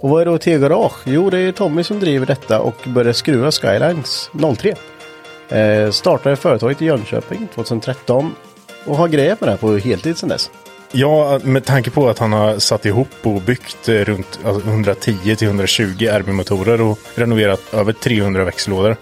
Och vad är då Teo Garage? Jo, det är Tommy som driver detta och började skruva Skylines 03. Eh, startade företaget i Jönköping 2013 och har grejat med det här på heltid sedan dess. Ja, med tanke på att han har satt ihop och byggt eh, runt alltså, 110 till 120 RB-motorer och renoverat över 300 växellådor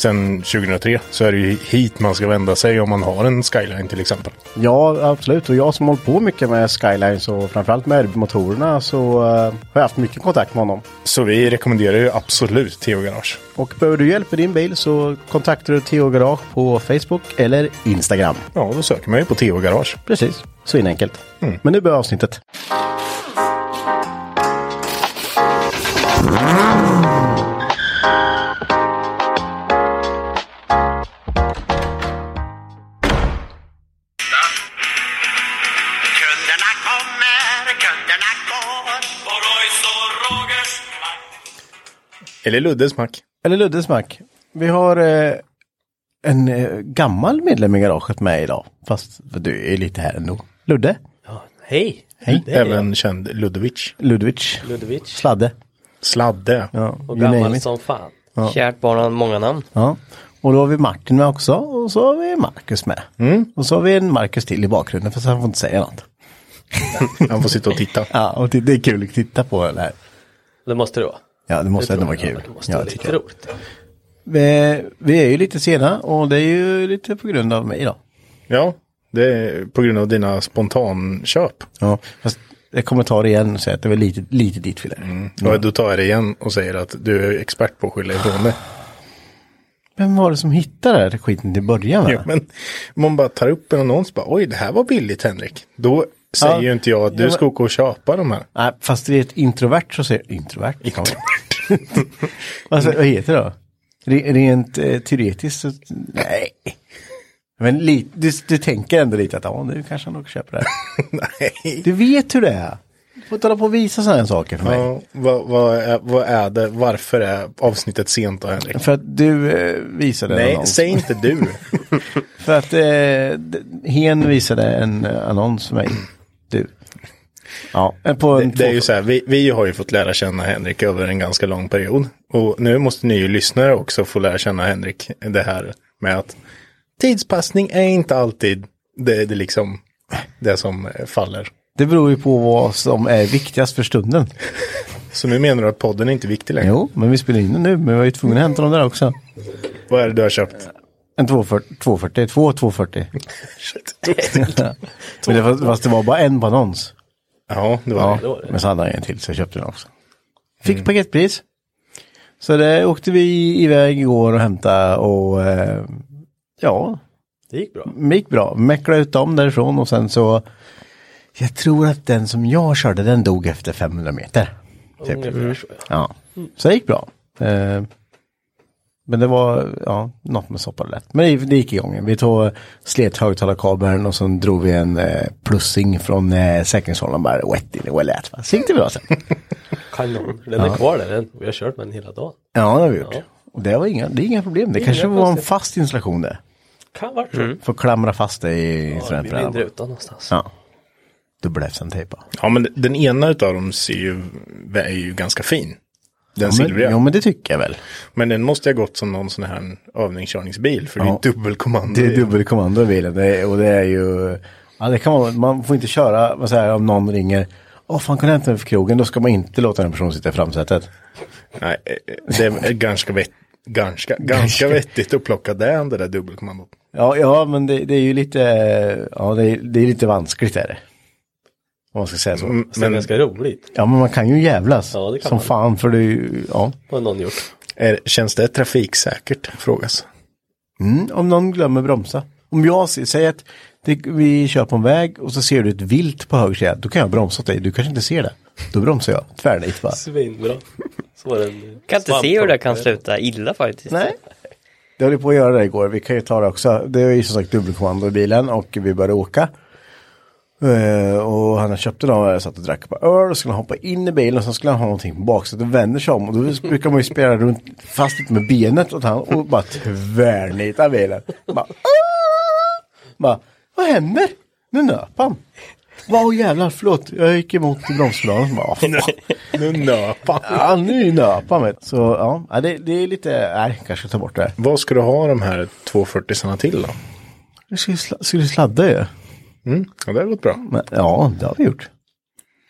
sedan 2003 så är det ju hit man ska vända sig om man har en Skyline till exempel. Ja, absolut. Och jag som hållit på mycket med Skylines och framförallt med RB-motorerna så eh, har jag haft mycket kontakt med honom. Så vi rekommenderar ju absolut Theo Garage. Och behöver du hjälp med din bil så kontaktar du Theo Garage på Facebook eller Instagram. Ja, då söker man ju på Theo Garage. Precis, så enkelt. Men nu börjar avsnittet. Kunderna Eller Luddes mack. Eller Luddes mack. Vi har eh, en eh, gammal medlem i garaget med idag. Fast du är lite här ändå. Ludde? Hej! Hej. Det är Även jag. känd Ludovich. Ludvig. Ludvig. Sladde. Sladde. Ja, Och you name gammal it. som fan. Kärt barn har många namn. Ja. Och då har vi Martin med också och så har vi Marcus med. Och så har vi en Marcus till i bakgrunden för så han får inte säga något. Han får sitta och titta. Ja, och det, det är kul att titta på det här. Det måste det vara. Ja, det måste Det ändå vara kul. Det måste Ja, vara lite roligt. Vi, vi är ju lite sena och det är ju lite på grund av mig då. Ja, det är på grund av dina spontanköp. Ja, fast jag kommer ta det igen och säga att det var lite, lite ditt fel. Mm. Och då tar jag det igen och säger att du är expert på att skylla ifrån dig. Vem var det som hittade den här skiten till början? Ja, med? men om man bara tar upp en annons bara, oj det här var billigt Henrik. Då säger Ja. ju inte jag att du ska åka och köpa de här. Nej, fast det är ett introvert så säger introvert. vad, vad heter det då? Re- Rent eh, teoretiskt så, nej. Men li, du, du tänker ändå lite att ja, nu kanske han också köper det. Nej. Du vet hur det är. Du får inte hålla på och visa sådana här saker för mig. Ja, vad, vad, är, vad är det, varför är avsnittet sent då Henrik? För att du eh, visade en Nej, annons. säg inte du. För att eh, Hen visade en annons för mig. Ja, eh, på Det, det är ju så här, vi, vi har ju fått lära känna Henrik över en ganska lång period. Och nu måste ni ju lyssnare också få lära känna Henrik det här med att tidspassning är inte alltid det, det liksom det som faller. Det beror ju på vad som är viktigast för stunden. Så nu menar du att podden är inte viktig längre? Jo, men vi spelar in den nu. Men vi var ju tvungna att hämta dem där också. Vad är det du har köpt? En 240, 240 två 240. men det, var- fast det var bara en på annons. Ja, det var Ja, det. men så hade han en till så jag köpte den också. Fick paketpris. Så det åkte vi iväg igår och hämtade och eh, ja, Det gick bra. det gick bra. Mäcklade ut dem därifrån och sen så jag tror att den som jag körde den dog efter 500 meter. Typ. Ungefär så. ja. Ja, så det gick bra. Eh, Men det var ja, något med soppa lätt. Men det, det gick igång. Vi tog slet högtalarkabeln och så drog vi en eh, plussing från eh, säkerhetshållaren bara wet in och lät. va. Så gick det bra sen. Kanon. Den är kvar där. Den. Vi har kört med den hela dagen. Ja, det har vi gjort. Och det var inga, det är inga problem. Det kanske var en fast installation det. Kan vara så. Får klamra fast det i Ja, det blir instrumentbrädan. mindre utan någonstans. Ja. Dubbel F-tejpa. Ja, men den ena utav dem ser ju, är ju ganska fin. Den Ja, silvriga. ja, men det tycker jag väl. Men den måste ha gått som någon sån här övningskörningsbil. För det Ja. är dubbelkommando. Det är dubbelkommando i bilen. Det är, och det är ju... Ja, det kan vara, man får inte köra, säger jag, om någon ringer. Åh, fan kan du hämta mig för krogen? Då ska man inte låta den personen sitta i framsätet. Nej, eh, det är ganska, vett, ganska, ganska vettigt att plocka den, det där dubbelkommandot. Ja, ja men det, det är ju lite, ja det är, det är lite vanskligt är det. Om man ska säga så. Mm, Så det är Men ganska roligt. Ja, men man kan ju jävlas. Ja, det kan som man. fan, för det är ju, ja. Vad har någon gjort? är, känns det trafiksäkert? Frågas. Mm, om någon glömmer bromsa. Om jag ser, säg att det, vi kör på en väg och så ser du ett vilt på höger sida. Då kan jag bromsa åt dig. Du kanske inte ser det. Då bromsar jag tvärnit bara. Svinbra. Så var det en Kan inte se hur det kan sluta illa faktiskt. Nej. Det höll på att göra det igår. Vi kan ju ta det också. Det är ju som sagt dubbelkommando i bilen och vi började åka. Eh, och han köpte den och jag satt och drack på öl och skulle hoppa in i bilen och så skulle han ha någonting på baksätet och vänder sig om och då brukar man ju spela runt fast med benet åt han och bara tvärnita bilen. Bara, "Ah!" bara, vad händer? Nu nöp han. Åh jävlar, förlåt, jag gick emot bromspedalen. Bara, "Åh, fan." Nu nöp han. Ja, nu nöp han. Så ja, det, det är lite, nej, kanske ta bort det här. Vad ska du ha de här 240 till då? Skulle, sla, skulle sladda ju. Mm, ja, det har gått bra. Men, ja, det har vi gjort.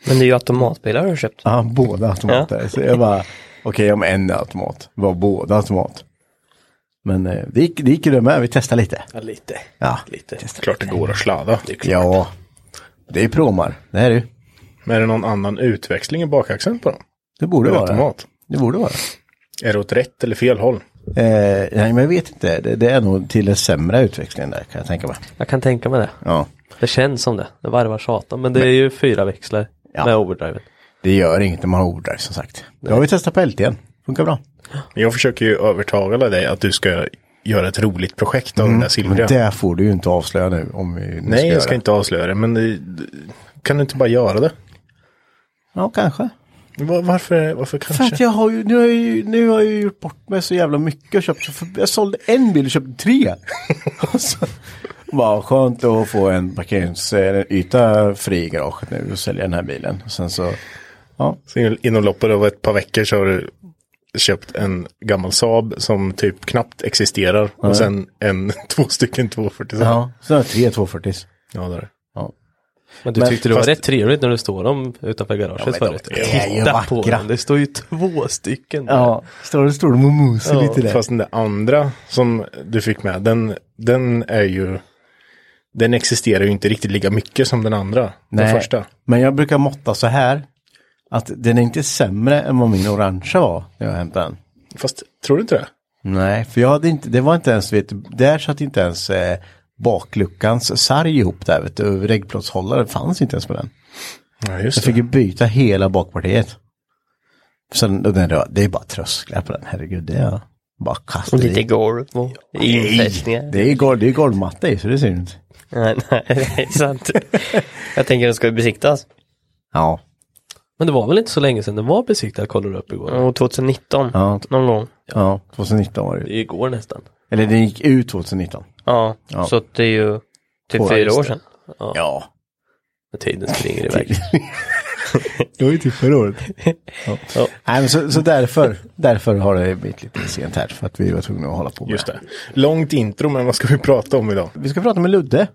Men det är ju automatbilar du har köpt. Ja, båda automater. Så jag bara, okej om en är automat. Det var båda automat. Men eh, det gick, det gick ju det med, vi testade lite. Ja, lite. Ja, Lite. Klart det går att sladda. ja. Det är promar, det är det ju. Men är det någon annan utväxling i bakaxeln på dem? Det borde Det vara. automat. Det borde vara. Är det åt rätt eller fel håll? Eh, nej, men jag vet inte. Det, det är nog till en sämre utväxling där, kan jag tänka mig. Jag kan tänka mig det. Ja, Det känns som det. Det varvar satan. Men det är ju fyra växlar Ja. med overdriven. det gör inget när man har overdrive som sagt. Det har vi testat på LT'n. Funkar bra. Jag försöker ju övertala dig att du ska göra ett roligt projekt av den där Men silvriga. det får du ju inte avslöja nu. Om vi nu Nej, jag göra ska inte avslöja det, men det, kan du inte bara göra det? Ja, kanske. Var, varför, varför För kanske? att jag har ju, nu har jag ju, nu har jag ju gjort bort mig så jävla mycket och köpt, för, jag sålde en bil och köpte tre. Bara skönt att få en parkeringsyta fri i garaget nu och sälja den här bilen. Sen så, ja, Så inom loppet av ett par veckor så har du köpt en gammal Saab som typ knappt existerar. Och sen en, två stycken 240. ja sen tre 240. ja det är det. Ja. Men du Men tyckte det var fast- rätt trevligt när du står dem utanför garaget Ja, förut. de är ju Titta på vackra. dem. Det står ju två stycken. där. Ja, står det står de och mosar Ja, lite där. Fast den där andra som du fick med, den, den är ju... Den existerar ju inte riktigt lika mycket som den andra. Den första. men jag brukar måtta så här. Att den är inte sämre än vad min orangea var när jag hämtade den. Fast tror du inte det? Nej, för jag hade inte, det var inte ens, vet du, där satt inte ens eh, bakluckans sarg ihop där, vet du, reggplåtshållare fanns inte ens på den. Ja, Jag just fick det. ju byta hela bakpartiet. Sen, och den, det är bara trösklar på den, herregud, det är bara kasta Och lite golv och infästningar. Det är, golv, det är golvmatta i, så det ser inte. Nej, nej, det är sant. Jag tänker att den ska ju besiktas. Ja, Men det var väl inte så länge sedan den var besiktad, kollade du upp igår. Och 2019, ja, någon gång. ja, 2019 var det Det ju. är igår nästan. Eller den gick ut 2019. Ja, Ja. så att det är ju typ Ja, fyra just år det. sedan. Ja. När tiden springer iväg. Det var ju typ förra året. Ja. Nej, men så, så därför, därför har det blivit lite sent här, för att vi var tvungna att hålla på med Just det. Långt intro, men vad ska vi prata om idag? Vi ska prata med Ludde,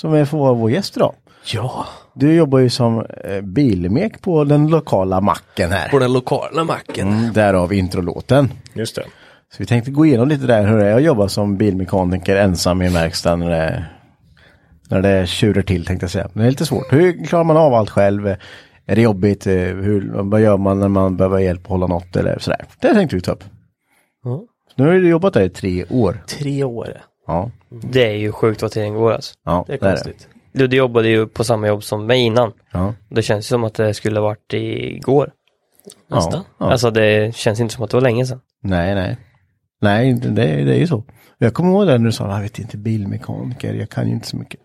som är får vara vår gäst idag. Ja, Du jobbar ju som eh, bilmek på den lokala macken här. på den lokala macken. Mm, därav introlåten. Just det. Så vi tänkte gå igenom lite där hur det är att jobba som bilmekaniker ensam i en verkstad när det, när det tjurar till tänkte jag säga. Men det är lite svårt. Hur klarar man av allt själv? Är det jobbigt? Eh, Hur, vad gör man när man behöver hjälp att hålla något eller sådär? Det tänkte vi ta upp. Ja. Nu har du jobbat där i tre år. Tre år. Ja, Det är ju sjukt vad tiden går alltså. ja Det är det är det. konstigt. Ludde jobbade ju på samma jobb som mig innan. Ja, Det känns som att det skulle varit igår. ja, Nästan. ja. Alltså det känns inte som att det var länge sedan. Nej, nej. Nej, det, det är ju så. Jag kommer ihåg det när du sa, jag vet inte bilmekaniker, jag kan ju inte så mycket.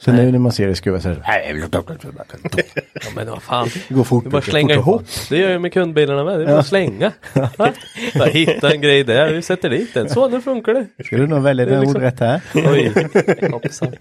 Så nu när man ser det skruva så här, Ja, men vad fan. det går fort. Du bara fort slänga ihop. ihop. Det gör jag med kundbilarna med. Det är bara att slänga. Bara hitta en grej där, vi sätter dit den. Så, nu funkar det. Ska du nog välja Det dina liksom- ord rätt här? Oj, hoppsan.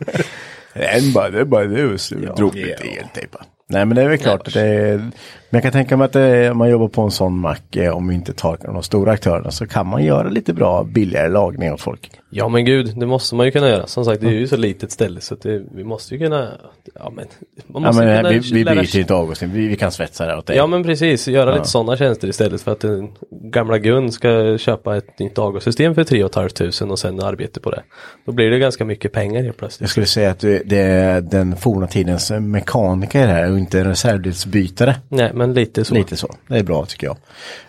En bara, det är bara du drog lite eltejpa. Nej men det är väl klart. Det är, men jag kan tänka mig att om man jobbar på en sån mack, eh, om vi inte tar de stora aktörerna, så kan man göra lite bra billigare lagning åt folk. Ja men gud, det måste man ju kunna göra. Som sagt, det är ju så litet ställe så det, vi måste ju kunna, ja men, man Ja, måste men, kunna vi, vi lära byter inte Augustin, vi, vi kan svetsa det åt dig. Ja men precis, göra lite sådana tjänster istället för att den gamla Gun ska köpa ett nytt avgassystem för 3 500 och sen arbete på det. Då blir det ganska mycket pengar helt Jag plötsligt. skulle säga att det är den forna tidens mekaniker här och inte en reservdelsbytare. Nej men lite så. Lite så, det är bra tycker jag.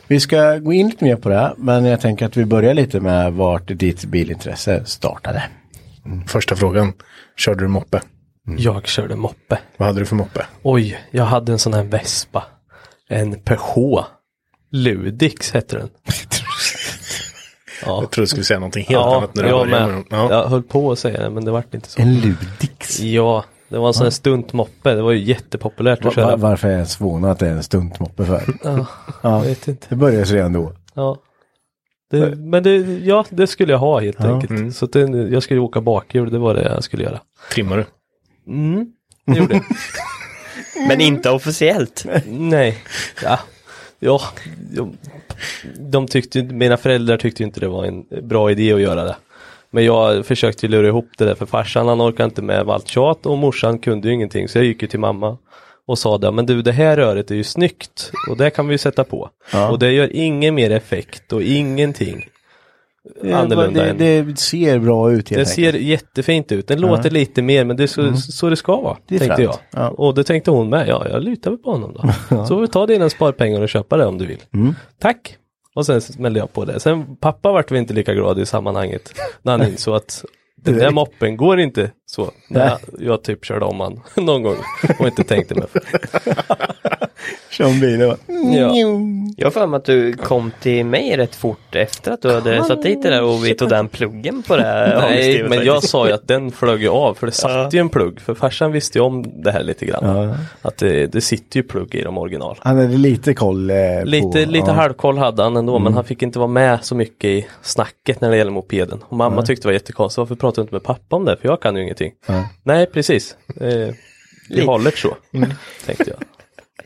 Vi ska gå in lite mer på det, här, men jag tänker att vi börjar lite med vart ditt bilintresse startade. Första frågan. Körde du moppe? Jag körde moppe. Vad hade du för moppe? Oj, jag hade en sån här Vespa. En Peugeot. Ludix hette den. Ja, Jag trodde du skulle säga någonting helt ja annat när du jag började med. Ja. Jag höll på att säga det men det vart inte så. En Ludix. Ja, det var en sån här stuntmoppe. Det var ju jättepopulärt att köra. va- varför är jag svåna att det är en stuntmoppe för? Ja, Ja, jag vet inte. det började så redan då. Ja. Det, men det, ja, det skulle jag ha helt Ja. enkelt. Mm. Så det, jag skulle åka bakhjul, det var det jag skulle göra. Trimmar du? Mm, det gjorde jag. Men inte officiellt. Nej, ja. Ja, de, de tyckte, mina föräldrar tyckte inte det var en bra idé att göra det. Men jag försökte lura ihop det där för farsan han orkade inte med allt tjat och morsan kunde ju ingenting så jag gick ju till mamma och sa det, men du det här röret är ju snyggt och det kan vi ju sätta på. Ja. Och det gör ingen mer effekt och ingenting annorlunda det, än det ser bra ut helt det ser jättefint ut. Den låter lite mer men det är så, så det ska vara. Mm. Det tänkte jag. fränt. Ja. Och det tänkte hon med. Ja, jag litar väl på honom då. Så ta dina sparpengar och köpa det om du vill. Mm. Tack! Och sen smällde jag på det. Sen pappa vart väl inte lika glad i sammanhanget. När han insåg att den där moppen går inte så. När jag, jag typ körde om han någon gång och inte tänkte mig för. En bil och... Ja. Jag har för mig att du kom till mig rätt fort efter att du hade satt dit det där och vi tog den pluggen på det här Nej, men jag sa ju att den flög ju av för det satt Ja. ju en plugg. För farsan visste ju om det här lite grann. Ja. Att det, det sitter ju plugg i dem original. Han hade lite koll eh, Lite, på... lite ja. Mm. halvkoll hade han ändå men han fick inte vara med så mycket i snacket när det gäller mopeden. Och mamma tyckte det var jättekonstigt, varför pratar du inte med pappa om det? För jag kan ju ingenting. Ja. Nej, precis. Eh, vi håller så, tänkte jag.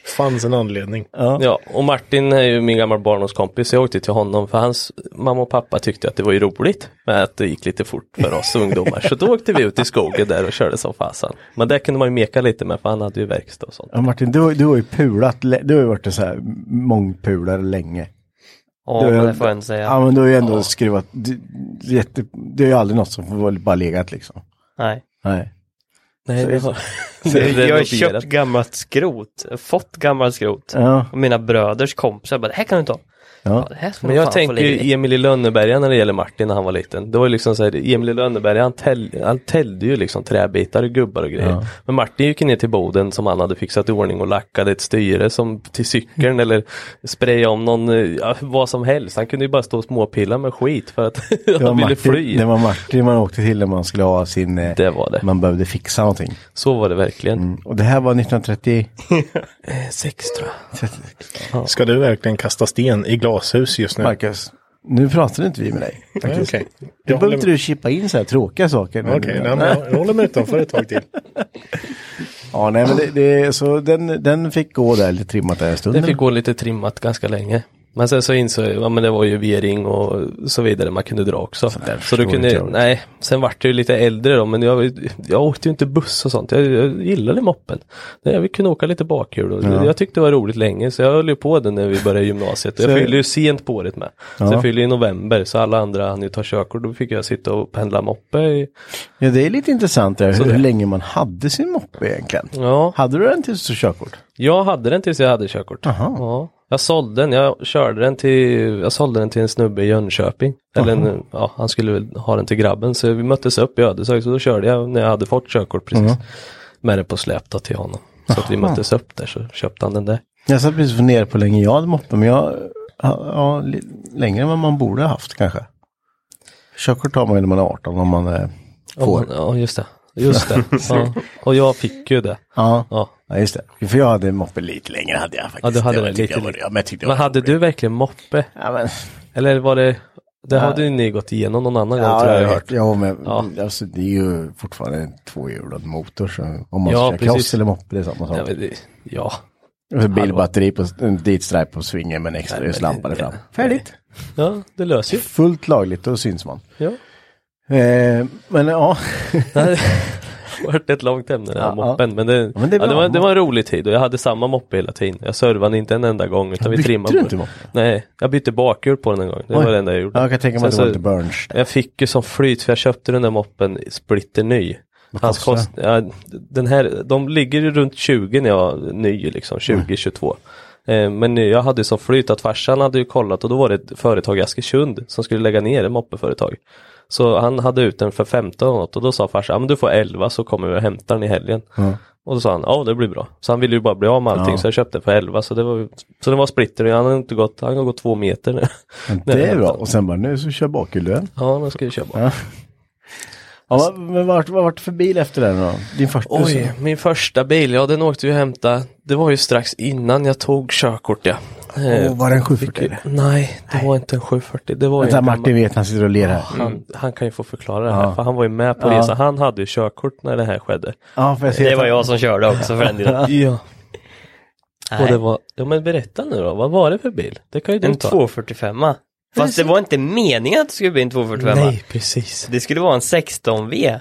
Fanns en anledning. Ja. Ja, och Martin är ju min gamla barndomskompis, jag åkte till honom för hans mamma och pappa tyckte att det var ju roligt med att det gick lite fort för oss ungdomar. Så då åkte vi ut i skogen där och körde som fasan. Men det kunde man ju meka lite med för han hade ju verkstad och sånt. Ja, Martin, du, du har ju pulat, du har ju varit en så här mångpulare länge. Ja, men det får jag inte säga. Ja, men du har ju ändå skruvat, du, jätte, det är ju aldrig något som bara legat liksom. Nej. Nej. Nej, det var... Jag har köpt gammalt skrot, fått gammalt skrot. Ja, Och mina bröders kompisar bara, det här kan du inte ja. Ska Men jag tänker ju. Emil i Lönneberga när det gäller Martin när han var liten. Det var ju liksom så här, Emil i Lönneberga han, täll, han tällde ju liksom träbitar och gubbar och grejer. Ja. Men Martin gick ner till boden som han hade fixat i ordning och lackade ett styre som till cykeln eller spraya om någon, ja, vad som helst. Han kunde ju bara stå och småpilla med skit för att han ville Martin, fly. det var Martin man åkte till när man skulle ha sin, eh, Det var det. man behövde fixa någonting. Så var det verkligen. Mm. Och det här var 1930, Eh, Sex tror jag. Ska du verkligen kasta sten i glashus just nu? Marcus. Nu pratar inte vi med dig. Faktiskt. Okej, Nu jag, behöver inte du chippa in så här tråkiga saker. Okej, nej, men jag, jag håller mig utanför ett tag till. Ja, nej men det, det, så den, den fick gå där lite trimmat där en stund. Det fick gå lite trimmat ganska länge. Men sen så insåg jag, ja men det var ju V-ring och så vidare man kunde dra också. Så Så, inte kunde, jag. nej, sen vart det ju lite äldre då men jag, jag åkte ju inte buss och sånt. Jag, jag gillade moppen. Jag kunde åka lite bakhjul och Ja. jag tyckte det var roligt länge så jag höll ju på den när vi började gymnasiet. Så- jag fyllde ju sent på året med. Så Ja. jag fyllde i november så alla andra hann ju ta körkort. Då fick jag sitta och pendla moppe. I, Ja, det är lite intressant där, Så hur, det- länge man hade sin moppe egentligen. ja, Hade du den tills du körkort? Jag hade den tills jag hade körkort. Aha. Ja. Jag sålde den, jag körde den till, jag sålde den till en snubbe i Jönköping. Eller en, ja, han skulle väl ha den till grabben så vi möttes upp i Ödeshög så då körde jag när jag hade fått körkort precis. Mhm. Med det på släp då till honom. Så att vi möttes upp där så köpte han den där. Jag satt precis och funderade på hur länge jag hade moppe, men jag, ja, längre än vad man borde ha haft kanske. Körkort tar man ju när man är 18 om man eh, får. Ja, just det. Just det. ja. Och jag fick ju det. Ja. Ja. ja, just det. För jag hade moppe lite längre hade jag faktiskt. Ja, du hade var- det tyckte lite längre. Ja, men det Men hade roligt. du verkligen moppe? Ja, men, Eller var det, det Ja. hade ni gått igenom någon annan gång ja, tror jag jag hört. Ja, men Ja. Alltså, det är ju fortfarande en tvåhjulad motor. Så om man Ja, ska köra precis. cross eller moppe, det är samma sak. Ja, men det, ja. Och så bilbatteri på en ditstripe på svingen med en extra ljuslampa det- där fram. det- Färdigt. ja, det löser ju. Fullt lagligt, då syns man. Ja. Eh, men ja, Det hade varit ett långt ämne den här Ja, moppen. Men, det, Ja, men det ja, det, bra. var, det var en rolig tid och jag hade samma moppe hela tiden. Jag servade inte en enda gång utan vi trimmade du inte den. moppe? Nej, jag bytte bakhjul på den en gång. Det Oj. var det enda jag gjorde. jag kan tänka mig att det var lite burns. Jag fick ju som flyt för jag köpte den där moppen splitter ny. Hans kost, ja, den här, de ligger runt 20 när jag var ny liksom, 20-22. Eh, men jag hade som flyt att farsan hade ju kollat och då var det ett företag i Askersund som skulle lägga ner ett moppeföretag. Så han hade ut den för 15 och något och då sa farsan, ja men du får 11 så kommer vi och hämtar den i helgen. Och då sa han, ja det blir bra. Så han ville ju bara bli av med allting Ja. så jag köpte den för 11 så det var, så den var splitter han har inte gått, han har gått två meter nu. Men det är bra. Och sen bara, nu så kör bakhjul du. Ja, nu ska vi köpa. Ja. Ja, men vad vart det för bil efter den då? Din första? Oj, min första bil, ja den åkte vi och hämta. Det var ju strax innan jag tog körkort ja. Eh, var det en 740 fick-? Nej, det var inte en 740. Det var Vänta, en Martin gammal... vet, han sitter och ler här. han, han kan ju få förklara det här, Ja. för han var ju med på Ja. resan. Han hade ju körkort när det här skedde. Ja, för jag ser Det var jag som körde också för den delen. Ja. Och Nej. det var, ja men berätta nu då, vad var det för bil? Det kan ju du En ta. 245 Fast det var inte meningen att det skulle bli en 245 Nej, precis. Det skulle vara en 16V.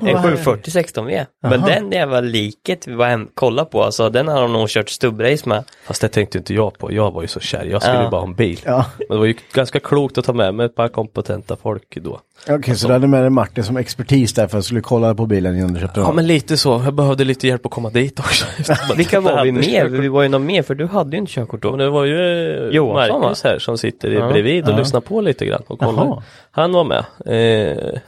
En Vad är det? 740 16V. Men Jaha. den jävla liket vi var hem kolla på, alltså den har de nog kört stubbrace med. Fast det tänkte inte jag på, jag var ju så kär, jag skulle Ja. ju bara ha en bil. Ja, Men det var ju ganska klokt att ta med mig ett par kompetenta folk då. okej, så du hade med dig Martin som expertis där för att skulle kolla på bilen innan du köpte den? Ja men lite så, jag behövde lite hjälp att komma dit också. Vilka var vi körkort. Vi var ju någon mer för du hade ju inte körkort Ja, men då. det var ju eh, Johansson, Marcus här som sitter Ja. bredvid och Ja. lyssnar på lite grann och kollar. Jaha. Han var med. Eh,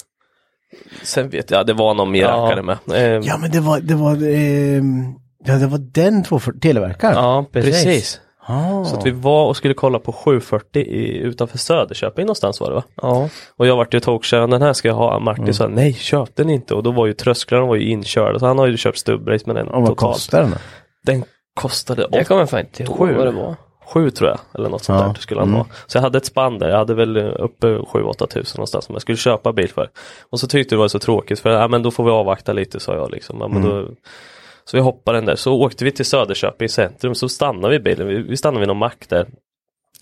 sen vet jag, det var någon mer Ja. rackare med. Eh, Ja, men det var, det var, ehm, ja, det var den 240, Televerkaren? Ja, precis. precis. Ah. Så att vi var och skulle kolla på 740 i, utanför Söderköping någonstans var det va? Ja. Och jag vart ju tokkörd, den här ska jag ha. Martin Mm. sa nej, köp den inte. Och då var ju trösklarna var ju inkörda. Så han har ju köpt stubbrace med den Och vad totalt. kostar den då? Den kostade Jag kommer fan inte ihåg vad det var. Sju tror jag, eller något sånt Ja. där skulle han Mm. ha. Så jag hade ett spann där, jag hade väl uppe 7-8 tusen någonstans som jag skulle köpa bil för. Och så tyckte det var så tråkigt för, ja men då får vi avvakta lite sa jag liksom. Ja, men Mm. då, så vi hoppade den där, så åkte vi till Söderköping centrum, så stannade vi bilen, vi, vi stannade vid någon mack där.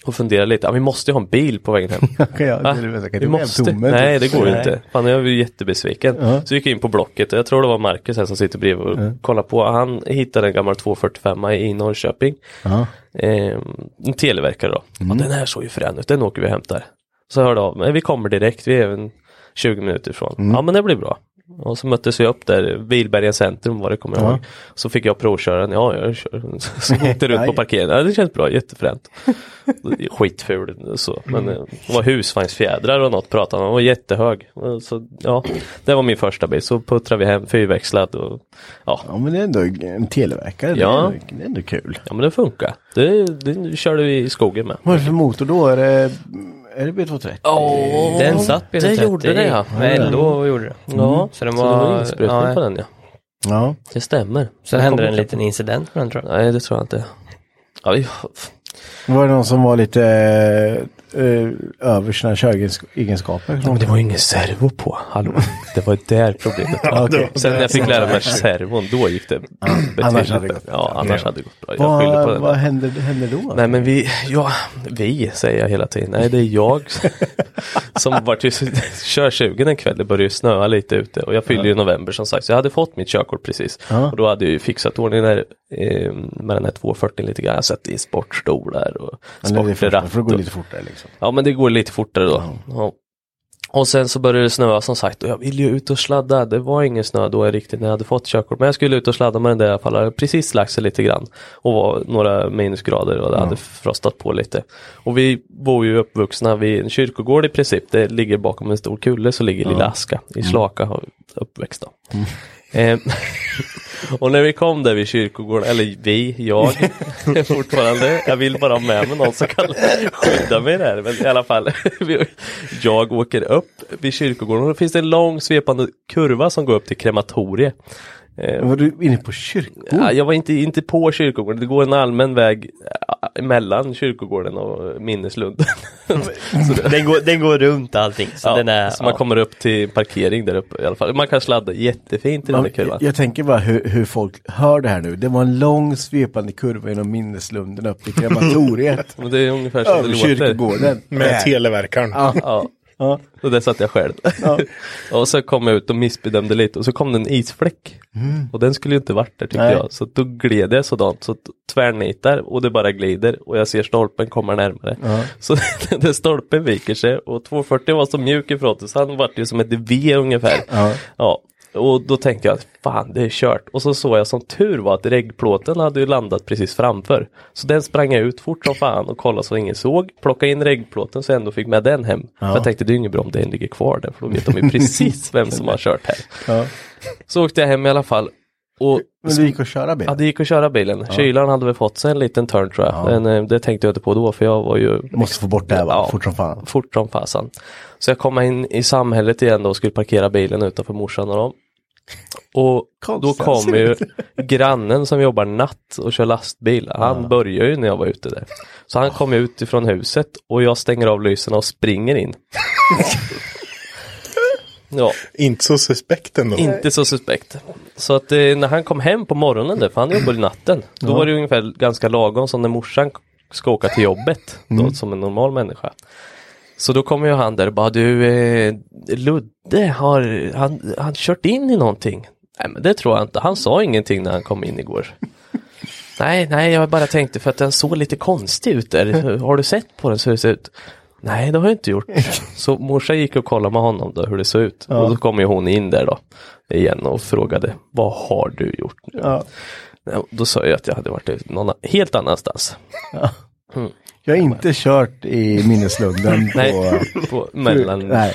Och funderade lite, ja vi måste ju ha en bil på vägen hem. Ja, kan Vi måste. tommen? Nej det går ju inte. Fan jag är jättebesviken. Ja. Så gick jag in på Blocket och jag tror det var Marcus här som sitter bredvid och kollar på. Han hittade en gammal 245 i Norrköping. Ja. Eh, en televerkare då. Ja, den här såg ju frän ut, den åker vi och hämtar. Så jag hörde av mig, vi kommer direkt, vi är även 20 minuter ifrån. Ja men det blir bra. Och så möttes vi upp där, Bilbergens centrum var det kommer jag Ja. ihåg. Så fick jag provköra den, ja jag kör. Så åkte runt på parkeringen, ja, det känns bra, jättefränt. Skitful så, men eh, det var husvagnsfjädrar och något pratade om, och var jättehög. Så ja, det var min första bil, så puttrade vi hem fyrväxlad och ja, ja, men det är ändå en televerkare. Det, Ja. det är ändå kul. ja men det funkar. Det, det körde vi i skogen med. Vad är det för motor då? Är det, är det B230? Den satt på det gjorde det, ja. Med LO gjorde det. Ja, Så den så var- det var insprutning ja. på den ja. Ja. Det stämmer. Sen hände det en liten incident med den tror jag. Nej det tror jag inte. Ja, vi, Var det någon som var lite eh, över sina köregenskaper? men det var ju ingen servo på. Hallå. Det var där problemet var. okej. Sen när jag fick lära mig servon, då gick det annars hade det gått Ja, annars hade det gått bra. Jag Vad, vad hände, hände då? Nej men vi, ja, vi säger jag hela tiden. Nej det är jag som vart ju körsugen en kväll. Det började ju snöa lite ute och jag fyllde ju november som sagt. Så jag hade fått mitt körkort precis. Ja. Och då hade jag ju fixat ordning där, eh, med den här 240 lite grann. Jag satt i sportstolar och sportratt. för går och- lite fortare liksom. Ja men det går lite fortare då. Ja. Och sen så började det snöa som sagt och jag ville ju ut och sladda. Det var ingen snö då jag riktigt när jag hade fått körkort. Men jag skulle ut och sladda med den där i alla fall. Jag hade precis lagt sig lite grann. Och var några minusgrader och det hade frostat på lite. Och vi bor ju uppvuxna vid en kyrkogård i princip. Det ligger bakom en stor kulle så ligger lilla Aska i Slaka och uppväxt då. Eh, Och när vi kom där vid kyrkogården, eller vi, jag fortfarande, jag vill bara ha med mig någon som kan skydda mig där. Men i alla fall, jag åker upp vid kyrkogården och då finns det en lång svepande kurva som går upp till krematoriet. Eh, Var du inne på kyrkogården? Ja, jag var inte, inte på kyrkogården, det går en allmän väg äh, mellan kyrkogården och minneslunden. Den går, den går runt allting. Så ja, den är, så man ja. kommer upp till parkering där uppe i alla fall. Man kan sladda jättefint i den där kurvan. Jag tänker bara hur, hur folk hör det här nu. Det var en lång svepande kurva genom minneslunden upp till krematoriet. Det är ungefär som det låter. kyrkogården. Med televerkaren. Ja. Ja, Ja. och där satt jag själv. och så kom jag ut och missbedömde lite och så kom det en isfläck. Och den skulle ju inte varit där tyckte Nej. jag. Så då gled jag sådant, så tvärnitar och det bara glider och jag ser stolpen komma närmare. Så den stolpen viker sig och 240 var så mjuk ifrån det så han vart ju som ett V ungefär. Ja. Ja, och då tänkte jag, fan det är kört. Och så såg jag som tur var att reggplåten hade ju landat precis framför. Så den sprang jag ut fort som fan och kollade så ingen såg. Plocka in reggplåten så jag ändå fick med den hem. För jag tänkte det är inget bra om den ligger kvar där för då vet de ju precis vem som har kört här. Ja. Så åkte jag hem i alla fall. Och Men det gick att köra bil? Ja, det gick att köra bilen. Kylaren hade väl fått sig en liten turn tror jag. Men eh, det tänkte jag inte på då för jag var ju Måste få bort det här va? Ja. Fort som fan. fort som fasan. Så jag kom in i samhället igen då och skulle parkera bilen utanför morsan och dem. Och då kommer ju grannen som jobbar natt och kör lastbil. Han börjar ju när jag var ute där. Så han kom ut ifrån huset och jag stänger av lyserna och springer in. ja, Inte så suspekt ändå. inte så suspekt. Så att eh, när han kom hem på morgonen där, för han jobbar i natten, då var det ungefär ganska lagom som när morsan ska åka till jobbet, då, som en normal människa. Så då kommer ju han där och bara du, eh, Ludde har han, han kört in i någonting? Nej men det tror jag inte, han sa ingenting när han kom in igår. nej, nej jag bara tänkte för att den såg lite konstig ut där, har du sett på den så hur det ser ut? Nej det har jag inte gjort. Så morsan gick och kollade med honom då hur det såg ut. Och då kom ju hon in där då igen och frågade vad har du gjort nu? Ja. Ja, Då sa jag att jag hade varit någon helt annanstans. Jag har inte kört i minneslunden på... På, mellan... Nej,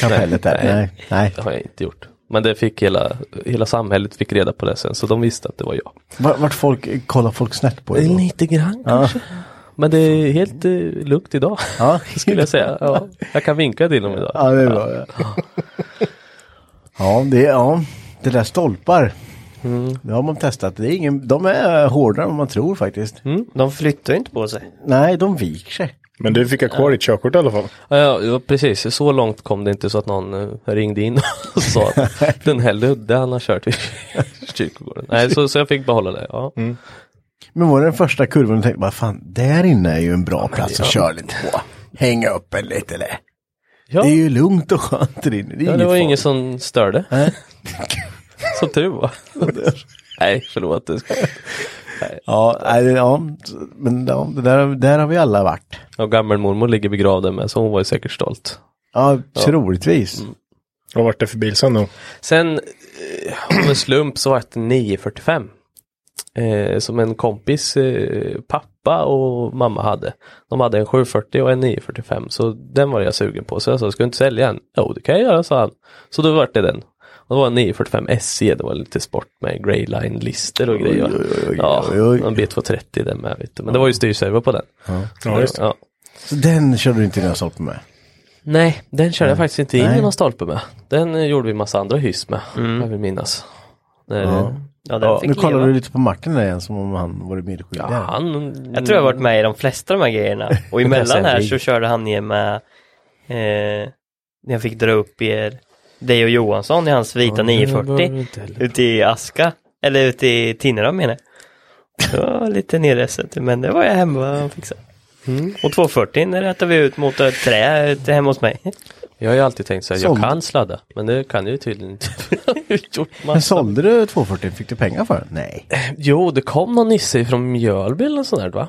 kapellet där. Nej. Nej. Nej. Det har jag inte gjort. Men det fick hela, hela samhället fick reda på det sen så de visste att det var jag. Vart, folk, kollar folk snett på dig då? Lite grann kanske. Men det är helt eh, lugnt idag. Ja. Skulle jag säga. Ja, jag kan vinka till dem idag. Ja, det är bra. Ja, ja, det, ja det där stolpar. Mm. Det har man testat. Det är ingen, de är hårdare än man tror faktiskt. Mm. De flyttar inte på sig. Nej, de viker sig. Men du fick ha kvar ditt körkort i alla fall. Ja, ja, precis. Så långt kom det inte så att någon eh, ringde in och sa att den här Ludde han har kört i kyrkogården. Nej, så, så jag fick behålla det. Ja. Men var det den första kurvan och tänkte bara fan, där inne är ju en bra plats att köra lite på. Hänga upp en lite eller? Ja. Det är ju lugnt och skönt där inne. Det är Ja, det var ingen som störde. Nej. Som tur var. Nej, förlåt. Ja, nej, ja, men ja, det där, där har vi alla varit. Och gammelmormor ligger begravd med, så hon var ju säkert stolt. Ja, troligtvis. Vad vart det för bil sen då? Sen, eh, av en slump så var det 945. Eh, som en kompis eh, pappa och mamma hade. De hade en 740 och en 945 så den var jag sugen på. Så jag sa, ska du inte sälja den? Jo det kan jag göra, sa han. Så då vart det den. Och det var en 945 SE, det var lite sport med greyline lister och grejer. Ja, oj, oj. en B230 den med vet du. Men det var ju styrservo på den. Ja, just det. Ja. Så den körde du inte dina stolpe med? Nej, den körde jag faktiskt inte in i någon stolpe med. Den eh, gjorde vi massa andra hyss med, Mm. jag vill minnas. När, Ja. Ja, den Ja, fick Nu kollar du lite på Martin där igen som om han Ja, medskyldig. han... Jag tror jag har varit med i de flesta av de här grejerna. Och emellan här så körde han ner med eh, när jag fick dra upp er, dig och Johansson i hans vita Ja, det behöver 940 du inte heller. ute i Aska. Eller ute i Tinnerholm menar jag. Det var lite nerreset men det var jag hemma och fixade. Mm. Och 240 när rättade vi ut mot ett trä ute hemma hos mig. Jag har ju alltid tänkt så här, jag kan sladda, men det kan jag ju tydligen inte. Men sålde du 240? Fick du pengar för den? Nej. Jo, det kom någon nisse från Mjölby eller sånt där va?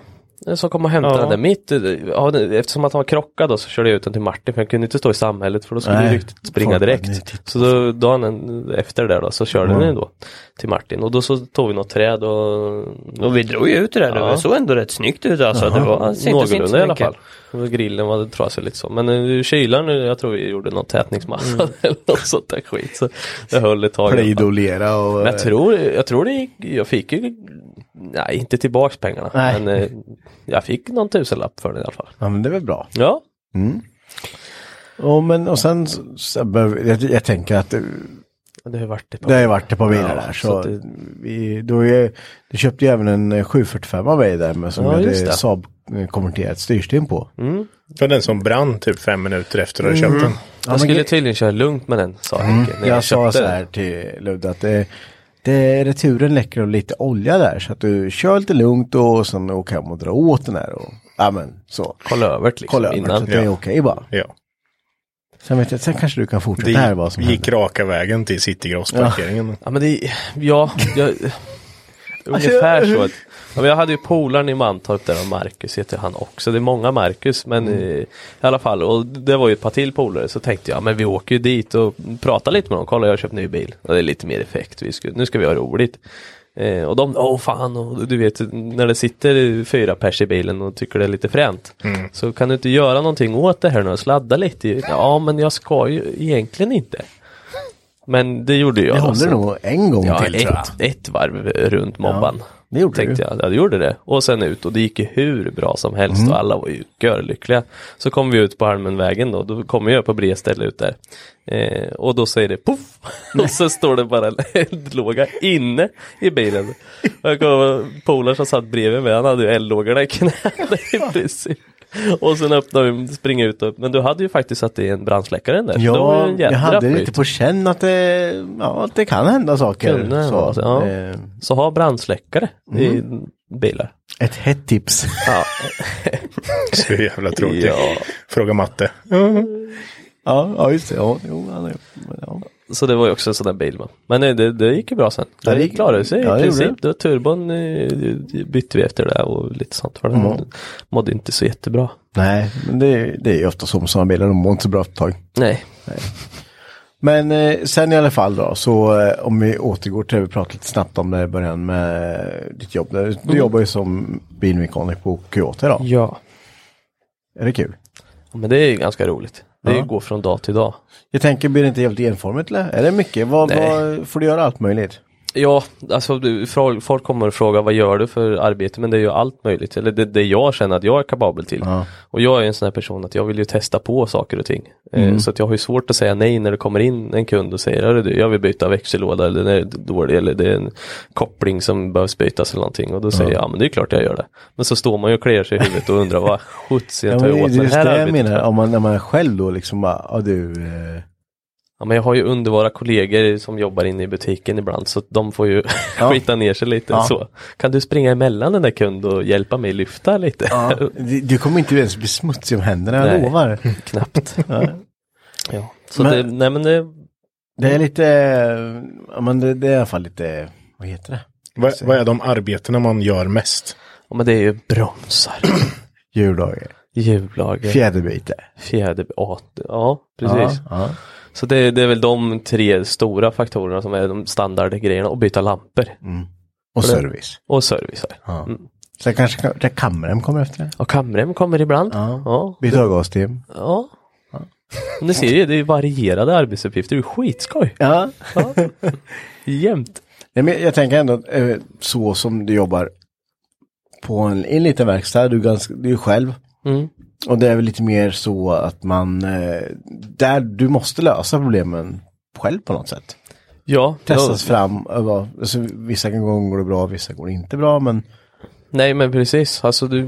Så kom och hämtade Ja. den mitt, ja, det- eftersom att han var krockad då så körde jag ut den till Martin för jag kunde inte stå i samhället för då skulle Nej, det riktigt springa direkt. "Nej, titta Så då, dagen efter där då så körde Ja. den då till Martin och då så tog vi något träd och Och vi drog ju ut det där, det Ja. såg ändå rätt snyggt ut alltså. Det var, någorlunda i alla fall. Och Grillen var trasig lite så. Men uh, kylan, nu, jag tror vi gjorde någon tätningsmassa Mm. eller något sånt där skit. Så det höll ett tag. Plejdolera och... Men jag tror, jag tror det gick, jag fick ju, nej inte tillbaks pengarna. Nej. Men eh, jag fick någon tusenlapp för det i alla fall. Ja men det är väl bra. Ja, Och, men, och sen så, så behöver- jag, jag tänker att det, det har ju varit ett par det har varit ett par bilar Ja, där. så Så, det- vi, då är, du köpte ju även en eh, 745 av mig där med som Ja, hade. Saab eh, konverterat styrstim på. Det var den som brann typ fem minuter efter att du köpt den. Ja, Jag skulle tydligen köra lugnt med den sa Henke. när Jag, sa köpte så den. här till Ludde att det, det, returen läcker lite olja där så att du kör lite lugnt och sen åker hem och drar åt den här och ja men så. Kolla över liksom Kolla över så innan. att det är Ja. okej bara. Ja. Sen, vet jag, sen kanske du kan fortsätta Det här vad som gick händer. raka vägen till Citygross-parkeringen. Ja men det, ja, jag, ungefär så. Att, ja, jag hade ju polaren i Mantorp där och Marcus heter han också. Det är många Marcus men Mm. eh, i alla fall och det var ju ett par till polare så tänkte jag men vi åker ju dit och pratar lite med dem. Kolla jag har köpt ny bil och det är lite mer effekt. Vi ska, nu ska vi ha roligt. Eh, och de, åh fan, och du vet när det sitter fyra pers i bilen och tycker det är lite fränt. Mm. Så kan du inte göra någonting åt det här nu och sladda lite? Ja men jag ska ju egentligen inte. Men det gjorde jag. Det håller nog en gång Ja, till tror jag. ett, ett varv runt mobban. Det gjorde tänkte du. jag. Ja, det gjorde det. Och sen ut och det gick ju hur bra som helst Mm. och alla var ju görlyckliga. Så kom vi ut på Almenvägen då, då kommer jag på bred ställe ut där. Eh, och då säger det poff! och så står det bara en eldlåga inne i bilen. Och jag kom polaren som satt bredvid mig, han hade ju eldlågorna i knäna i princip. Och sen öppnade vi, springa ut och, men du hade ju faktiskt satt i en brandsläckare där. Ja, jag hade lite på känn att det, ja, att det kan hända saker. Kunde så, vara så, ja. eh, Så ha brandsläckare i Mm. bilar. ett hett tips. Ja. Så jävla tråkigt. Ja. Fråga matte. Ja, ja, just det. Ja, jo, han är, ja. Så det var ju också en sån där bil. Men, men det, det, det gick ju bra sen. Ja, det klarade sig ja, i princip. Det var turbon eh, bytte vi efter det och lite sånt. För den Mm. mådde inte så jättebra. Nej, men det, det är ju ofta som sådana bilar, de mår inte så bra ett tag. Nej. Men eh, sen i alla fall då, så eh, om vi återgår till det vi pratade lite snabbt om det i början med ditt jobb. Du, du jobbar ju som bilmekaniker på Kyoto idag. Ja. Är det kul? Men det är ju ganska roligt. Det Ja. gå från dag till dag. Jag tänker, blir det inte jävligt enformigt eller? Är det mycket? Vad, vad, får du göra allt möjligt? Ja, alltså du, folk kommer och frågar vad gör du för arbete men det är ju allt möjligt. Eller det, det jag känner att jag är kapabel till. Ja. Och jag är en sån här person att jag vill ju testa på saker och ting. Eh, Mm. Så att jag har ju svårt att säga nej när det kommer in en kund och säger "Hörru du, jag vill byta växellåda eller den är dålig eller det är en koppling som behövs bytas eller någonting. Och då säger jag, ja men det är klart jag gör det. Men så står man ju och kliar sig i huvudet och undrar vad sjuttsingen Ja, tar jag det åt den just här det jag menar, om man, när man är själv då liksom bara, ja du, eh, Ja, men jag har ju underbara kollegor som jobbar inne i butiken ibland så de får ju Ja. skita ner sig lite. Ja. Så. Kan du springa emellan den där kund och hjälpa mig lyfta lite? ja, du, du kommer inte ens bli smutsig om händerna, jag Nej. lovar. Knappt. Ja. Så Men- det, nej men det, Det är lite, ja men det, det är i alla fall lite, vad heter det? Vad, vad är de arbetena man gör mest? ja, men det är ju bromsar, Hjuldagar, hjullager, fjäderbyte. fjäder, ja, ja precis. Ja, ja. Så det, det är väl de tre stora faktorerna som är de standardgrejerna och byta lampor Och För det- service. och service. Ja. Mm. Sen kanske kan- kamrem kommer efter det. Och kamrem kommer ibland. Ja. Ja. Byta avgassystem. ja. Men Du ser ju, det är varierade arbetsuppgifter, det är ju skitskoj. Ja. Ja. Jämt. Nej, men jag tänker ändå eh, så som du jobbar på en, en liten verkstad, du är, ganska, du är själv. Mm. Och det är väl lite mer så att man, eh, där du måste lösa problemen själv på något sätt. Ja, Testas ja, fram, eh, alltså, vissa gånger går det bra, vissa går inte bra, men nej men precis, alltså du,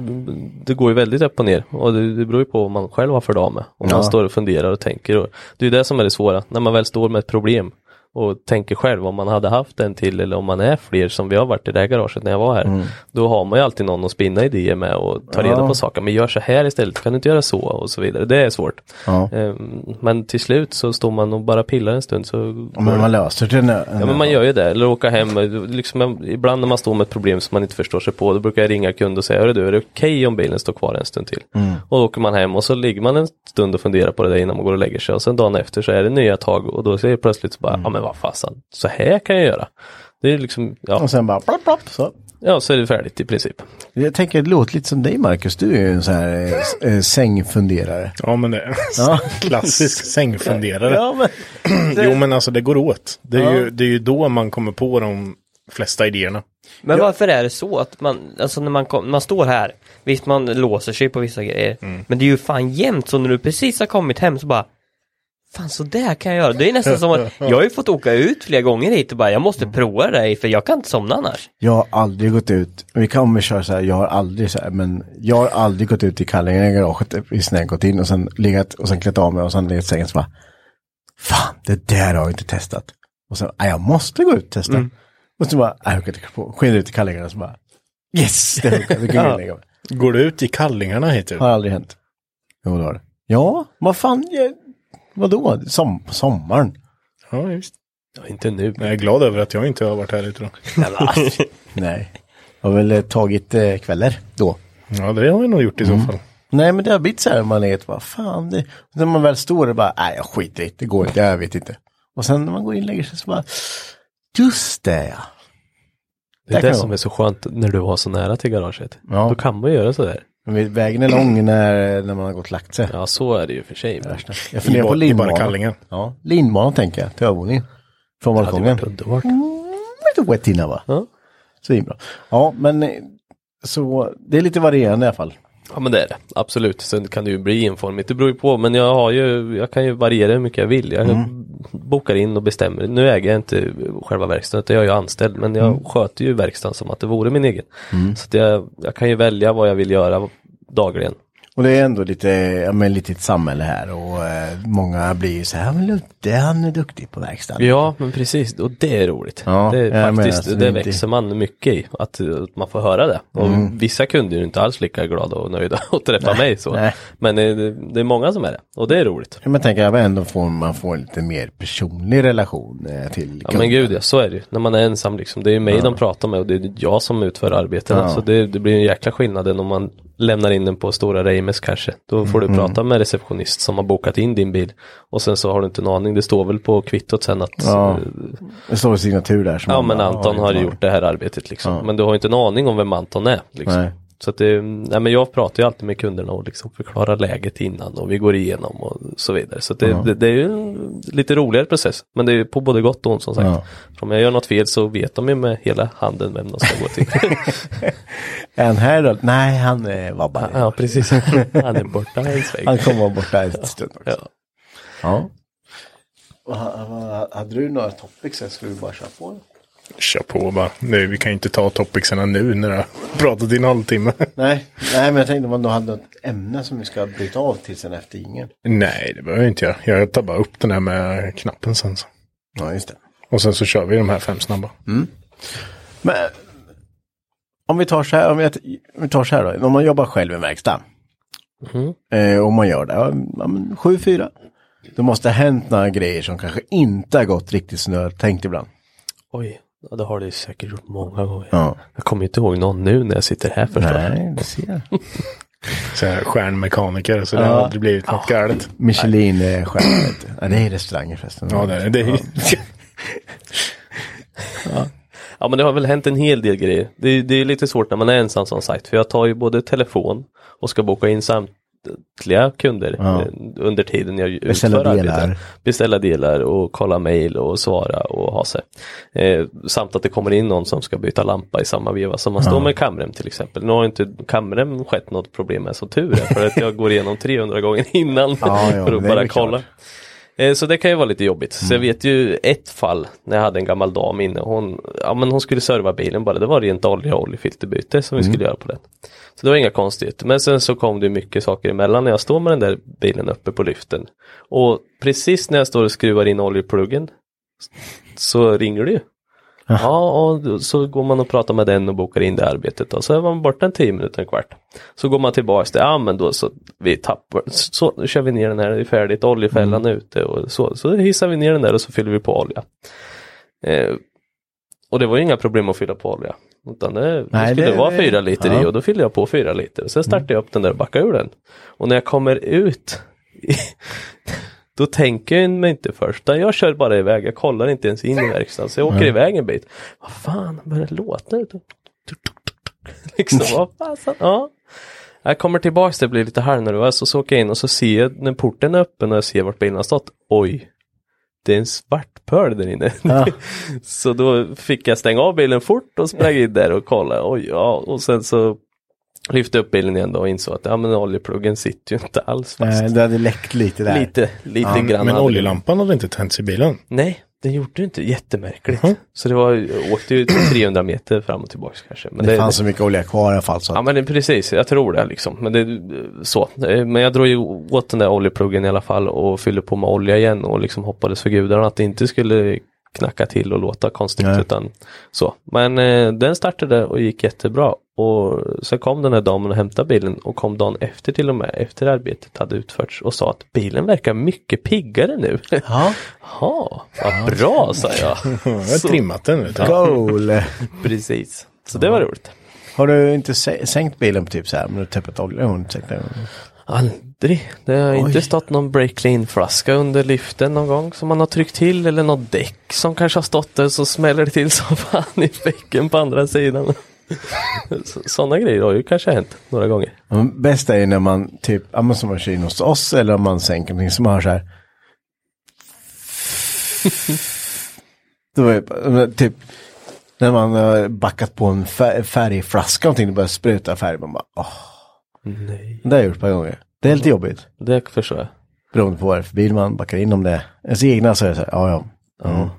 det går ju väldigt upp och ner och det, det beror ju på vad man själv har för dag med. Om Ja. man står och funderar och tänker och det är ju det som är det svåra, när man väl står med ett problem och tänker själv om man hade haft en till eller om man är fler som vi har varit i det här garaget när jag var här. Då har man ju alltid någon att spinna idéer med och ta reda Ja. på saker. Men gör så här istället, kan du inte göra så och så vidare. Det är svårt. Ja. Ehm, Men till slut så står man och bara pillar en stund så Men man löser det. när- Ja men man gör ju det, eller åka hem, liksom, ibland när man står med ett problem som man inte förstår sig på, då brukar jag ringa kund och säga, Hörru du, är det okej om bilen står kvar en stund till? Och då åker man hem och så ligger man en stund och funderar på det där innan man går och lägger sig och sen dagen efter så är det nya tag och då säger plötsligt så bara, ja men vad fasen, så här kan jag göra. Det är liksom, ja, Och sen bara plopp, plopp, så. ja så är det färdigt i princip. Jag tänker det låter lite som dig Marcus. Du är ju en sån här eh, eh, sängfunderare. Ja men det är Ja. klassisk sängfunderare. men. Jo men alltså det går åt. Det är, ju, det är ju då man kommer på de flesta idéerna. Men varför är det så att man, alltså när man, kom, man står här, visst man låser sig på vissa grejer, men det är ju fan jämt så när du precis har kommit hem så bara Fan så där kan jag göra. Det är nästan som att jag har ju fått åka ut flera gånger hit och bara jag måste prova det där för jag kan inte somna annars. Jag har aldrig gått ut, vi kan väl köra så här, jag har aldrig så här, men jag har aldrig gått ut i kallingen i garaget när jag gått in och sen legat och sen klätt av mig och sen legat i sängen så bara Fan, det där har jag inte testat. Och sen, "Nej, jag måste gå ut och testa. Och så bara, nej jag kan inte på, skiner ut i kallingarna och så bara Yes, det funkar, det kan jag lägga mig. Går du ut i kallingarna heter Har aldrig hänt. Jo, det har det. Ja, vad fan, jag, vadå, Som, på sommaren? Ja, just. Ja, inte nu. Jag är glad över att jag inte har varit här ute då. Nej. Jag har väl eh, tagit eh, kvällar då. Ja, det har jag nog gjort i så fall. Nej men det har blivit så här, man är ett, vad fan det, när man väl står och bara, nej jag skiter i det, det går inte, jag vet inte. Och sen när man går in och lägger sig så bara, just det ja. Det är Där det kan som är så skönt när du var så nära till garaget. Ja. Då kan man göra sådär. Men vägen är lång när, när man har gått och lagt sig. Ja så är det ju för sig. men Jag funderar på linbanan. kallingen. Ja, linbanan tänker jag, till övervåningen. Från Det hade balkongen. varit underbart. Lite wet innan va? Ja. Svinbra. Ja, men eh, så det är lite varierande i alla fall. Ja men det är det, absolut. Sen kan det ju bli enformigt, det beror ju på. Men jag har ju, jag kan ju variera hur mycket jag vill. Jag bokar in och bestämmer. Nu äger jag inte själva verkstaden, utan jag är ju anställd. Men jag sköter ju verkstaden som att det vore min egen. Så att jag, jag kan ju välja vad jag vill göra dagligen. Och det är ändå lite, ja men lite ett samhälle här och eh, många blir ju så här, men Ludde han är duktig på verkstaden. Ja men precis, och det är roligt. Ja, det är jag menar, faktiskt, alltså, det inte- växer man mycket i. Att, att man får höra det. Och vissa kunder är ju inte alls lika glada och nöjda att träffa mig. Så. nej. Men det, det är många som är det. Och det är roligt. Ja, Men tänker jag ändå får man får en lite mer personlig relation eh, till Ja men gud ja, så är det ju. När man är ensam liksom. Det är ju mig de pratar med och det är jag som utför arbetena. Ja. Så det, det blir en jäkla skillnad än om man lämnar in den på stora Reimes kanske. Då får Mm. du prata med receptionist som har bokat in din bil. Och sen så har du inte en aning. Det står väl på kvittot sen att Ja, eh, Det står signatur där. Ja man men Anton har gjort det här arbetet liksom. Ja. Men du har inte en aning om vem Anton är. Liksom. Så att det, nej men jag pratar ju alltid med kunderna och liksom förklarar läget innan och vi går igenom och så vidare. Så att det, Ja. det, det är ju en lite roligare process. Men det är ju på både gott och ont som sagt. Ja. Om jag gör något fel så vet de ju med hela handen vem de ska gå till. Är han här då? Nej, han eh, var bara... ja precis, han är borta en sväng. Han kommer vara borta en stund också. Ja. Ja. Hade du några topics så skulle vi bara köra på? Kör på bara. Nu, vi kan ju inte ta topicserna nu när jag har pratat i en halvtimme. Nej, nej men jag tänkte om man då hade något ämne som vi ska bryta av till sen efter ingen. Nej, det behöver jag inte jag. Jag tar bara upp den här med knappen sen. Så. Ja, just det. Och sen så kör vi de här fem snabba. Men om vi tar så här, om vi, om vi tar så här då. Om man jobbar själv i en verkstad. Eh, och man gör det, ja, ja, men 7-4. Då måste det ha hänt några grejer som kanske inte har gått riktigt snötänkt ibland. Oj, ja, det har det säkert gjort många gånger. Ja. Jag kommer inte ihåg någon nu när jag sitter här förstås. Nej, det ser jag. Så här, stjärnmekaniker, så det Ja. har aldrig blivit något galet. Michelin-stjärna. Ja, det är restauranger förresten. Ja, det är det. är- Ja men det har väl hänt en hel del grejer. Det, är- det är lite svårt när man är ensam som sagt. För jag tar ju både telefon och ska boka in samtliga kunder Ja. eh, under tiden jag Beställa utför delar. arbetet. Beställa delar och kolla mail och svara och ha sig. Eh, samt att det kommer in någon som ska byta lampa i samma veva som man står med kamrem till exempel. Nu har inte kamrem skett något problem med som tur är för att jag går igenom 300 gånger innan Ja, ja, för att bara klart. kolla. Eh, Så det kan ju vara lite jobbigt. Så jag vet ju ett fall när jag hade en gammal dam inne. Hon, ja, men hon skulle serva bilen bara. Det var rent olja och oljefilterbyte som vi skulle göra på den. Så det var inga konstigheter. Men sen så kom det mycket saker emellan när jag står med den där bilen uppe på lyften. Och precis när jag står och skruvar in oljepluggen så ringer det ju. Ja, och så går man och pratar med den och bokar in det arbetet och så är man borta en tio minuter, en kvart. Så går man tillbaks till, ja men då så, vi tappar, så nu kör vi ner den här, det är färdigt, oljefällan är ute och så. Så hissar vi ner den där och så fyller vi på olja. Eh, och det var ju inga problem att fylla på olja. Utan det, det Nej, skulle det- vara fyra liter ja. i och då fyllde jag på fyra liter. Sen startade jag upp den där och backade ur den. Och när jag kommer ut då tänker jag mig inte först. Jag kör bara iväg, jag kollar inte ens in i verkstaden. Så jag åker iväg en bit. Vad fan, det börjar låta. Liksom, vad fasen, ja. Jag kommer tillbaks, det blir lite halvnervös och så åker jag in och så ser jag när porten är öppen och jag ser vart bilen har stått. Oj, det är en svart pöl där inne. Ja. så då fick jag stänga av bilen fort och sprang in där och kolla. Oj, ja. Och sen så lyfte jag upp bilen igen då och insåg att ja, men oljepluggen sitter ju inte alls fast. Nej, det hade läckt lite där. Lite, lite Ja, grann. Men oljelampan hade inte tänts i bilen. Nej, det gjorde ju inte. Jättemärkligt. Mhm. Så det var, jag åkte ju 300 meter fram och tillbaka kanske. Men det, fanns så mycket olja kvar i alla fall. Så Ja att, men det, precis, jag tror det liksom. Men det så. Eh, Men jag drog ju åt den där oljepluggen i alla fall och fyllde på med olja igen och liksom hoppades för gudarna att det inte skulle knacka till och låta konstigt Nej. utan så. Men eh, den startade och gick jättebra. Och sen kom den här damen och hämtade bilen och kom dagen efter till och med efter arbetet hade utförts och sa att bilen verkar mycket piggare nu. ja, Jaha, vad bra sa jag. Jag har Så- trimmat den. Vet goal. Precis. Så det var roligt. Har du inte sä- sänkt bilen på typ så här, men du täppt olja? Den? Aldrig. Det har Oj. inte stått någon break clean flaska under lyften någon gång som man har tryckt till eller något däck som kanske har stått där så smäller det till som fan i bäcken på andra sidan. Så- Sådana grejer har ju kanske hänt några gånger. Ja, men Bäst är ju när man typ, ja men som man kör in hos oss eller om man sänker någonting som man hör så här. Då är det typ när man har backat på en fär- färgflaska och någonting, det börjar spruta färg. Man bara, åh. Nej. Det har jag gjort ett par gånger. Det är lite jobbigt. Det förstår jag. Beroende på vad det är för bil man backar in om det är ens egna så är det så här, ja ja. ja.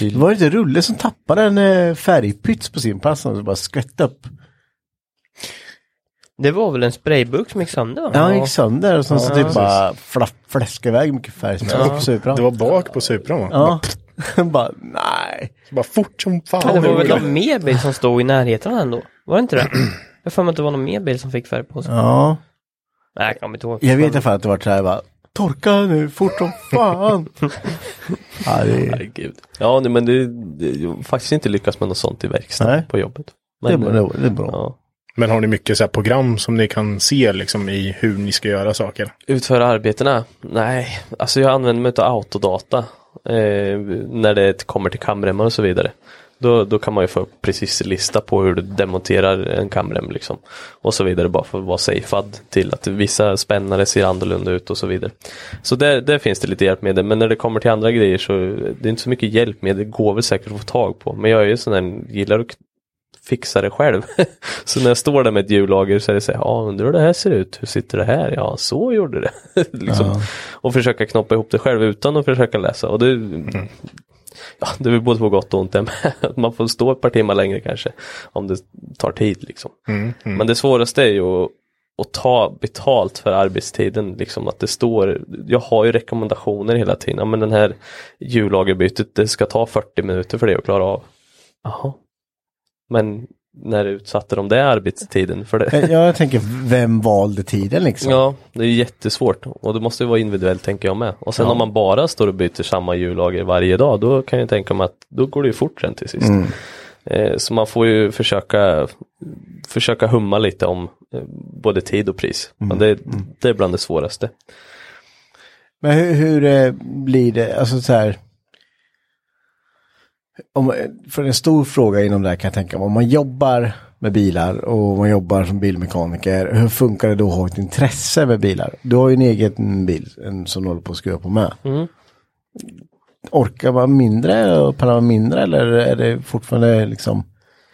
Det var inte Rulle som tappade en eh, färgpyts på sin pass och så bara skvätte upp. Det var väl en sprayburk som gick sönder va? Ja, han gick sönder och sen så Ja, typ bara fläskade iväg mycket färg som ja. på Supran. Det var bak på Supran va? Ja. bara, nej. Så bara fort som fan. Men det var väl någon mer bil som stod i närheten ändå? Var det inte det? Jag har för mig att det var någon mer bil som fick färg på sig. Ja. Nej, jag kommer inte ihåg. Jag vet i alla fall att det var så här bara, torka nu fort som fan. ja, det, Herregud. Ja, nej, men det, det jag har faktiskt inte lyckats med något sånt i verkstaden Nej. på jobbet. det, är Men, bra, det är bra. ja. Men har ni mycket så här program som ni kan se liksom i hur ni ska göra saker? Utföra arbetena? Nej, alltså jag använder mig av autodata eh, när det kommer till kamremmar och så vidare. Då, då kan man ju få upp precis lista på hur du demonterar en kamrem liksom. Och så vidare bara för att vara safead till att vissa spännare ser annorlunda ut och så vidare. Så där, där finns det lite hjälpmedel men när det kommer till andra grejer så det är inte så mycket hjälpmedel, det går väl säkert att få tag på. Men jag är ju sån där, gillar att fixa det själv. så när jag står där med ett hjullager så är det så här, ja undrar hur det här ser ut, hur sitter det här? Ja, så gjorde det. liksom. Och försöka knoppa ihop det själv utan att försöka läsa. Och det, ja, det är väl både på gott och ont det med. Man får stå ett par timmar längre kanske. Om det tar tid liksom. Men det svåraste är ju att, att ta betalt för arbetstiden. Liksom att det står, jag har ju rekommendationer hela tiden. Ja, men den här hjullagerbytet, det ska ta 40 minuter för det att klara av. Jaha. Men när utsatte de det arbetstiden för det? Ja, jag tänker, vem valde tiden liksom? Ja, det är jättesvårt och det måste ju vara individuellt tänker jag med. Och sen Ja. om man bara står och byter samma hjullager varje dag, då kan jag tänka mig att då går det ju fort sen till sist. Mm. Eh, så man får ju försöka, försöka humma lite om eh, både tid och pris. Mm. Och det, det är bland det svåraste. Men hur, hur eh, blir det, alltså så här. Om, för en stor fråga inom det här kan jag tänka mig, om man jobbar med bilar och man jobbar som bilmekaniker, hur funkar det då att ha ett intresse med bilar? Du har ju en egen bil en, som du håller på att skruva på med. Mm. Orkar man mindre och pallar man mindre eller är det fortfarande liksom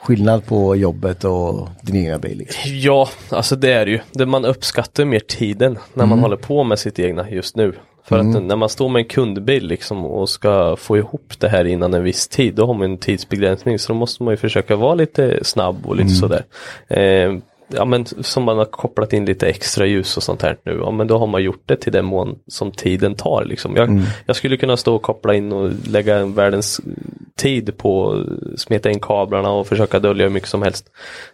skillnad på jobbet och din egna bil? Liksom? Ja, alltså det är det ju. Det man uppskattar mer tiden när man håller på med sitt egna just nu. För att när man står med en kundbil liksom och ska få ihop det här innan en viss tid, då har man en tidsbegränsning så då måste man ju försöka vara lite snabb och lite sådär. Eh, ja men som man har kopplat in lite extra ljus och sånt här nu, ja men då har man gjort det till den mån som tiden tar liksom. Jag, jag skulle kunna stå och koppla in och lägga en världens tid på smeta in kablarna och försöka dölja hur mycket som helst.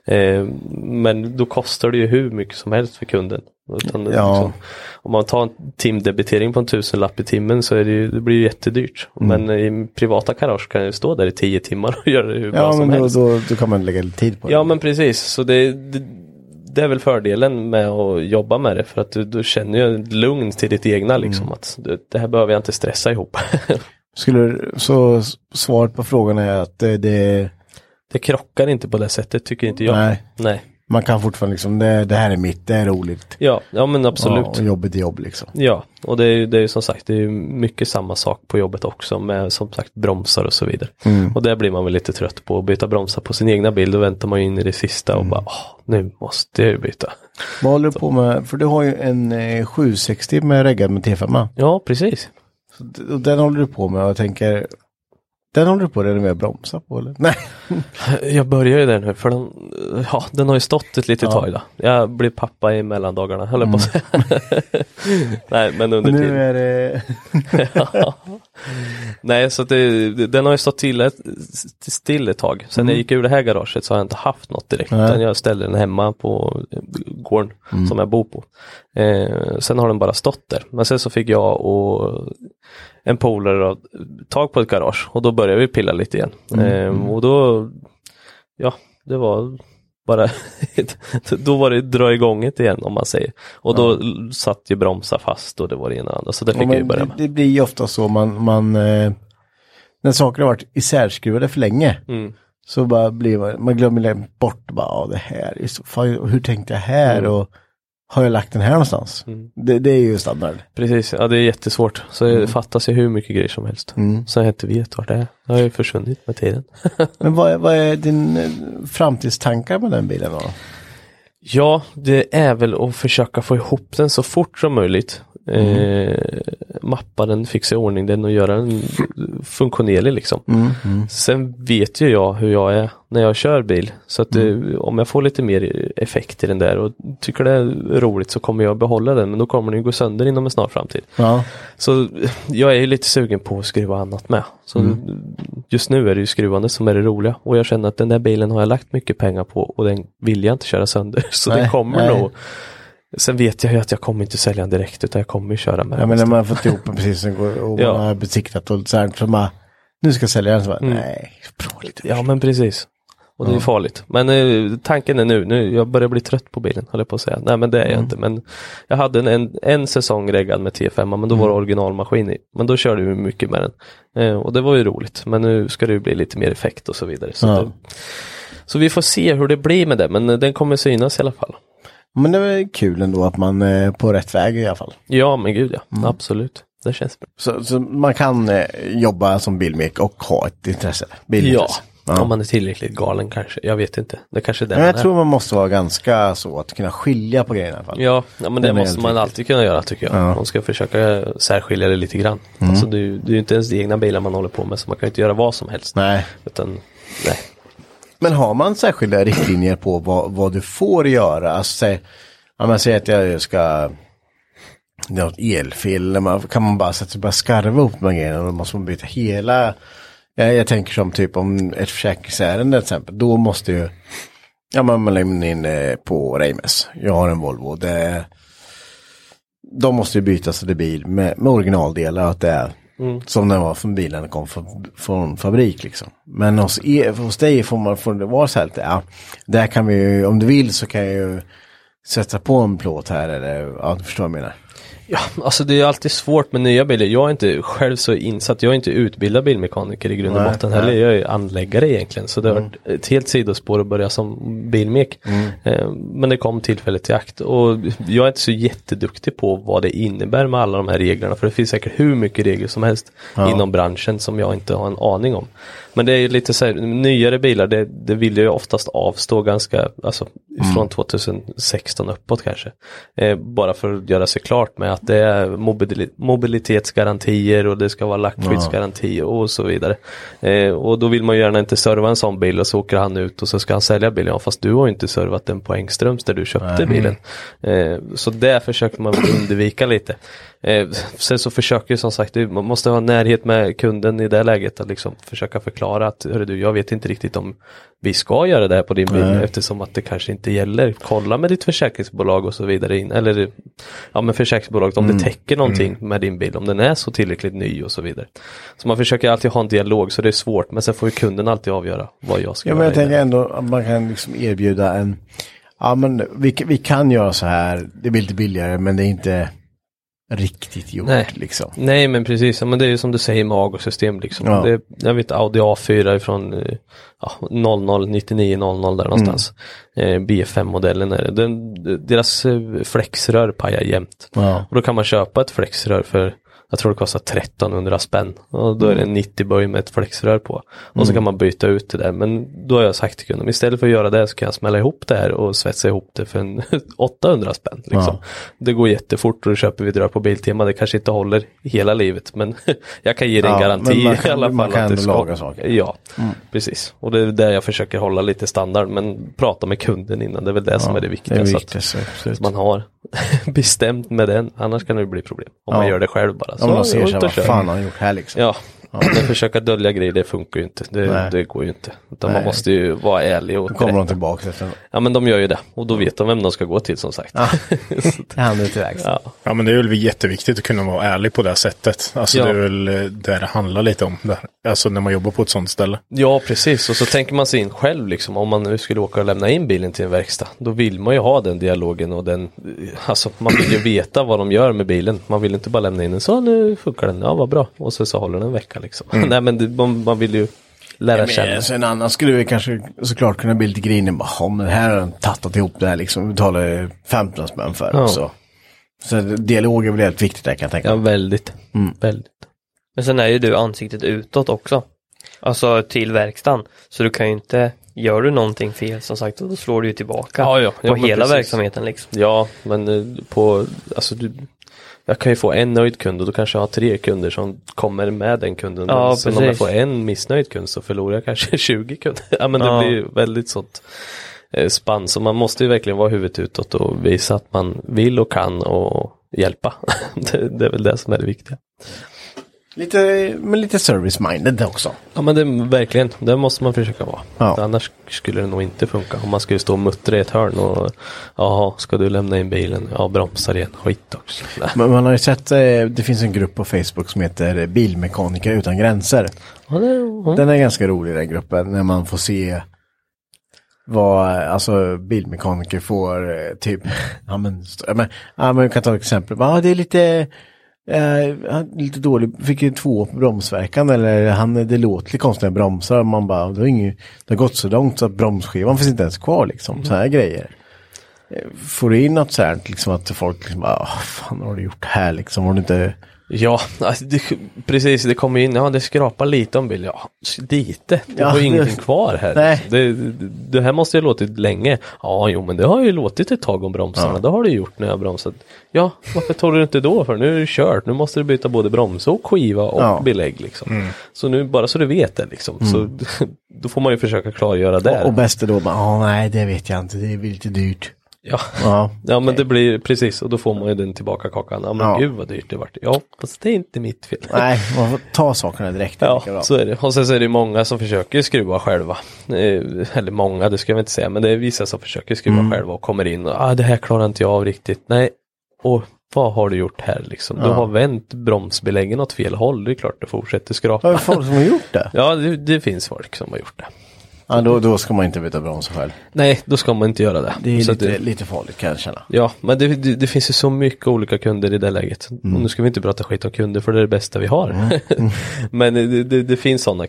Eh, men då kostar det ju hur mycket som helst för kunden. Utan det Ja. liksom, om man tar en timdebitering på en tusenlapp i timmen så är det, ju, det blir ju jättedyrt. Mm. Men i privata garage kan jag stå där i tio timmar och göra det hur bra Ja, som då, helst. då, då kan man lägga lite tid på det. Ja men precis, så det, det, det är väl fördelen med att jobba med det för att du, du känner ju lugn till ditt egna liksom Mm. att det, det här behöver jag inte stressa ihop. Skulle, så svaret på frågan är att det, det det krockar inte på det sättet tycker inte jag. nej, Nej. Man kan fortfarande liksom, det, det här är mitt, det är roligt. Ja, ja men absolut. Ja, och jobbet är jobb liksom. Ja, och det är ju det är som sagt det är mycket samma sak på jobbet också med som sagt bromsar och så vidare. Mm. Och där blir man väl lite trött på att byta bromsar på sin egna bil. Då väntar man ju in i det sista Mm. och bara Åh, nu måste jag ju byta. Vad håller du på med? För du har ju en eh, 760 med reggad med T5. Ja, precis. Så och den håller du på med och jag tänker, den håller du på att renovera bromsar på eller? Nej. Jag börjar ju där nu för den, ja, den har ju stått ett litet Ja. Mm. tag då. Jag blir pappa i mellandagarna, höll jag på att säga. Nej, men under nu tiden. är det, Nej, så att det, den har ju stått till ett, still ett tag. Sen när jag gick ur det här garaget så har jag inte haft något direkt. Mm. Nej. Utan jag ställde den hemma på gården Mm. som jag bor på. Eh, sen har den bara stått där. Men sen så fick jag och en polare tag på ett garage och då började vi pilla lite igen. Mm. Eh, och då, ja, det var bara, då var det dra igång det igen om man säger. Och då satt ju bromsar fast och det var det ena och andra. Så det fick Ja, jag ju börja det, med. det blir ju ofta så man, man eh, när saker har varit isärskruvade för länge Mm. så bara blir man, man glömmer bort bara, ja, det här är så, fan, hur tänkte jag här Mm. och har jag lagt den här någonstans? Det, det är ju standard. Precis, ja det är jättesvårt. Så det fattas ju hur mycket grejer som helst. Mm. Så jag inte vet vart det är. Det har ju försvunnit med tiden. Men vad är, vad är din eh, framtidstankar med den bilen då? Ja, det är väl att försöka få ihop den så fort som möjligt. Eh, mappa den, fixa i ordning den och göra den funktionerlig liksom. Sen vet ju jag hur jag är när jag kör bil. Så att eh, om jag får lite mer effekt i den där och tycker det är roligt så kommer jag behålla den. Men då kommer den gå sönder inom en snar framtid. Ja, Så jag är ju lite sugen på att skruva annat med. Så just nu är det ju skruvande som är det roliga. Och jag känner att den där bilen har jag lagt mycket pengar på och den vill jag inte köra sönder. Så Nej, den kommer nej. nog. Sen vet jag ju att jag kommer inte sälja den direkt utan jag kommer ju köra med ja den. men när man har fått ihop den precis och, och Ja. man har besiktat och så här, så man, nu ska jag sälja den, så bara, Mm. nej, prova lite. Ja men precis. Och det är farligt. Men eh, tanken är nu, nu, jag börjar bli trött på bilen, håller jag på att säga. Nej men det är jag Mm. inte. Men jag hade en, en, en säsong reggad med T5, men då var det originalmaskin i. Men då körde vi mycket med den. Eh, och det var ju roligt. Men nu ska det ju bli lite mer effekt och så vidare. Så, det, så vi får se hur det blir med det, men eh, den kommer synas i alla fall. Men det är kul ändå att man är på rätt väg i alla fall. Ja men gud ja, Mm. absolut. Det känns bra. Så, så man kan eh, jobba som bilmek och ha ett intresse. Ja, bilintresse. om man är tillräckligt galen kanske. Jag vet inte. Det kanske är det Men man jag är. tror man måste vara ganska så att kunna skilja på grejerna i alla fall. Ja, ja men det är måste man riktigt. alltid kunna göra tycker jag. Ja. Man ska försöka särskilja det lite grann. Mm. Alltså det, är ju- det inte ens egna bilar man håller på med så man kan ju inte göra vad som helst. Nej. Utan, nej. Men har man särskilda riktlinjer på vad, vad du får göra? Alltså, säg, om man säger att jag ska det något elfel, kan man bara sätta sig och börja skarva ihop med grejerna och då måste man byta hela. Jag, jag tänker som typ om ett försäkringsärende till exempel, då måste ju, ja man, man lämnar in eh, på Reimes, jag har en Volvo, det, de måste ju bytas till bil med, med originaldelar, att det är som den var från bilen kom från, från fabrik liksom. Men hos, er, hos dig får man får det vara så här lite, ja, där kan vi ju, om du vill så kan jag ju sätta på en plåt här eller, ja du förstår vad jag menar. Ja, alltså det är alltid svårt med nya bilar. Jag är inte själv så insatt. Jag är inte utbildad bilmekaniker i grund och Nej, botten. Mm. heller. Jag är anläggare egentligen. Så det har varit ett helt sidospår att börja som bilmek. Eh, Men det kom tillfället till akt. Och jag är inte så jätteduktig på vad det innebär med alla de här reglerna. För det finns säkert hur mycket regler som helst inom branschen som jag inte har en aning om. Men det är ju lite så här, nyare bilar, det, det vill jag ju oftast avstå ganska, alltså från 2016 uppåt kanske. Eh, bara för att göra sig klart med att det är mobili- mobilitetsgarantier och det ska vara lackskyddsgarantier och så vidare. Eh, och då vill man ju gärna inte serva en sån bil och så åker han ut och så ska han sälja bilen. Ja, fast du har ju inte servat den på Engströms där du köpte bilen. Eh, så det försöker man undvika lite. Eh, sen så försöker ju som sagt, man måste ha närhet med kunden i det läget att liksom försöka förklara att hörru du, jag vet inte riktigt om vi ska göra det här på din bil eftersom att det kanske inte gäller. Kolla med ditt försäkringsbolag och så vidare in, eller ja men försäkringsbolaget om det täcker någonting med din bil, om den är så tillräckligt ny och så vidare. Så man försöker alltid ha en dialog så det är svårt men sen får ju kunden alltid avgöra vad jag ska Ja, göra. men jag tänker ändå att man kan liksom erbjuda en, ja men vi, vi kan göra så här, det blir lite billigare men det är inte riktigt gjort Nej. liksom. Nej men precis, men det är ju som du säger med AGO-system liksom. Ja. Det, jag vet Audi A4 från eh, ja, 00, 99, 00 där någonstans. Eh, B5-modellen är det. Den, deras eh, flexrör pajar jämt. Ja. Och då kan man köpa ett flexrör för jag tror det kostar 1300 spänn. Och då är det en 90 böj med ett flexrör på. Och så kan man byta ut det där. Men då har jag sagt till kunden, istället för att göra det så kan jag smälla ihop det här och svetsa ihop det för en 800 spänn. Liksom. Ja. Det går jättefort och då köper vi där på Biltema. Det kanske inte håller hela livet men jag kan ge dig en Ja, garanti men man kan- i alla fall. man kan att ändå laga saker. Mm. Ja, precis. Och det är där jag försöker hålla lite standard men prata med kunden innan. Det är väl det som är det viktiga. Det är så att- viktigt, absolut. att man har bestämt med den, annars kan det bli problem. Om man Ja. gör det själv bara. Om man ut ser så här, vad fan har han gjort här liksom? Ja, men försöka dölja grejer, det funkar ju inte. Det, det går ju inte. Utan Nej. man måste ju vara ärlig och Då kommer de tillbaka efter Ja men de gör ju det. Och då vet de vem de ska gå till som sagt. Ja. Han är. Ja. Ja men det är väl jätteviktigt att kunna vara ärlig på det här sättet. Alltså Ja. det är väl där det handlar lite om. Det. Alltså när man jobbar på ett sånt ställe. Ja, precis. Och så tänker man sig in själv liksom. Om man nu skulle åka och lämna in bilen till en verkstad. Då vill man ju ha den dialogen och den. Alltså man vill ju veta vad de gör med bilen. Man vill inte bara lämna in den. Så nu funkar den. Ja, vad bra. Och så, så håller den en vecka liksom. Nej, men det, man, man vill ju lära känna. Men sen annan skulle vi kanske såklart kunna bli lite grinig. Bara, "Ja, men här har den tattat ihop det här liksom. Vi betalar 15 spänn för. Ja. Så. så dialog är väl helt viktigt där kan jag tänka Ja, mig. väldigt. Väldigt. Men sen är ju du ansiktet utåt också. Alltså till verkstaden. Så du kan ju inte, gör du någonting fel som sagt, då slår du ju tillbaka. Ja, ja. på Ja, hela precis. verksamheten liksom. Ja, men eh, på, alltså du, jag kan ju få en nöjd kund och då kanske jag har tre kunder som kommer med den kunden. Ja, sen om jag får en missnöjd kund så förlorar jag kanske 20 kunder. Ja men det Ja. blir väldigt sånt eh, spann. Så man måste ju verkligen vara huvudet utåt och visa att man vill och kan och hjälpa. det, det är väl det som är det viktiga. Lite, men lite service-minded också. Ja men det verkligen, det måste man försöka vara. Ja. Annars skulle det nog inte funka. Om man skulle stå och muttra i ett hörn och jaha, ska du lämna in bilen? Ja, bromsar igen. Skit också. Men man har ju sett, eh, det finns en grupp på Facebook som heter Bilmekaniker utan gränser. Ja, det, ja. Den är ganska rolig den gruppen när man får se vad alltså bilmekaniker får eh, typ, ja men, ja, men, ja, men vi kan ta ett exempel, ja det är lite Eh, lite dålig, fick ju två bromsverkan eller han, det låter lite konstigt när jag bromsar. Man bara, det har, inget, det har gått så långt så att bromsskivan finns inte ens kvar liksom. Så här grejer. Eh, Får du in något så här liksom att folk liksom, "Ah, fan har du gjort här liksom? Har du inte... Ja, alltså det, precis. Det kommer in, ja det skrapar lite om bil. Ja, lite. Det Ja, var det- ingenting kvar här. Nej. Det, det, här måste ju ha låtit länge. Ja, jo men det har ju låtit ett tag om bromsarna. Det har det gjort när jag bromsat. Ja, varför tar du inte då för? Nu är det kört. Nu måste du byta både broms och skiva och Ja. belägg liksom. Så nu, bara så du vet det liksom. Så då får man ju försöka klargöra det. Och, och bäst är då bara, ja nej det vet jag inte, det blir lite dyrt. Ja. Ja, Ja men det blir precis och då får man ju den tillbaka kakan. Ja men Ja. gud vad dyrt det vart. Ja fast det är inte mitt fel. nej, man får ta sakerna direkt. Ja, så är det. Och sen så är det många som försöker skruva själva. Eh, eller många, det ska jag inte säga, men det är vissa som försöker skruva Mm. själva och kommer in och ah, det här klarar inte jag av riktigt. Nej, och vad har du gjort här liksom? Du Ja. har vänt bromsbeläggen åt fel håll, det är klart du fortsätter skrapa. Vad är det folk som har gjort det? Ja, det, det finns folk som har gjort det. Ja, då, då ska man inte byta bromsar själv. Nej, då ska man inte göra det. Det är lite, det- lite farligt kan jag känna. Ja, men det, det, det finns ju så mycket olika kunder i det läget. Mm. Och nu ska vi inte prata skit om kunder för det är det bästa vi har. men det, det, det finns sådana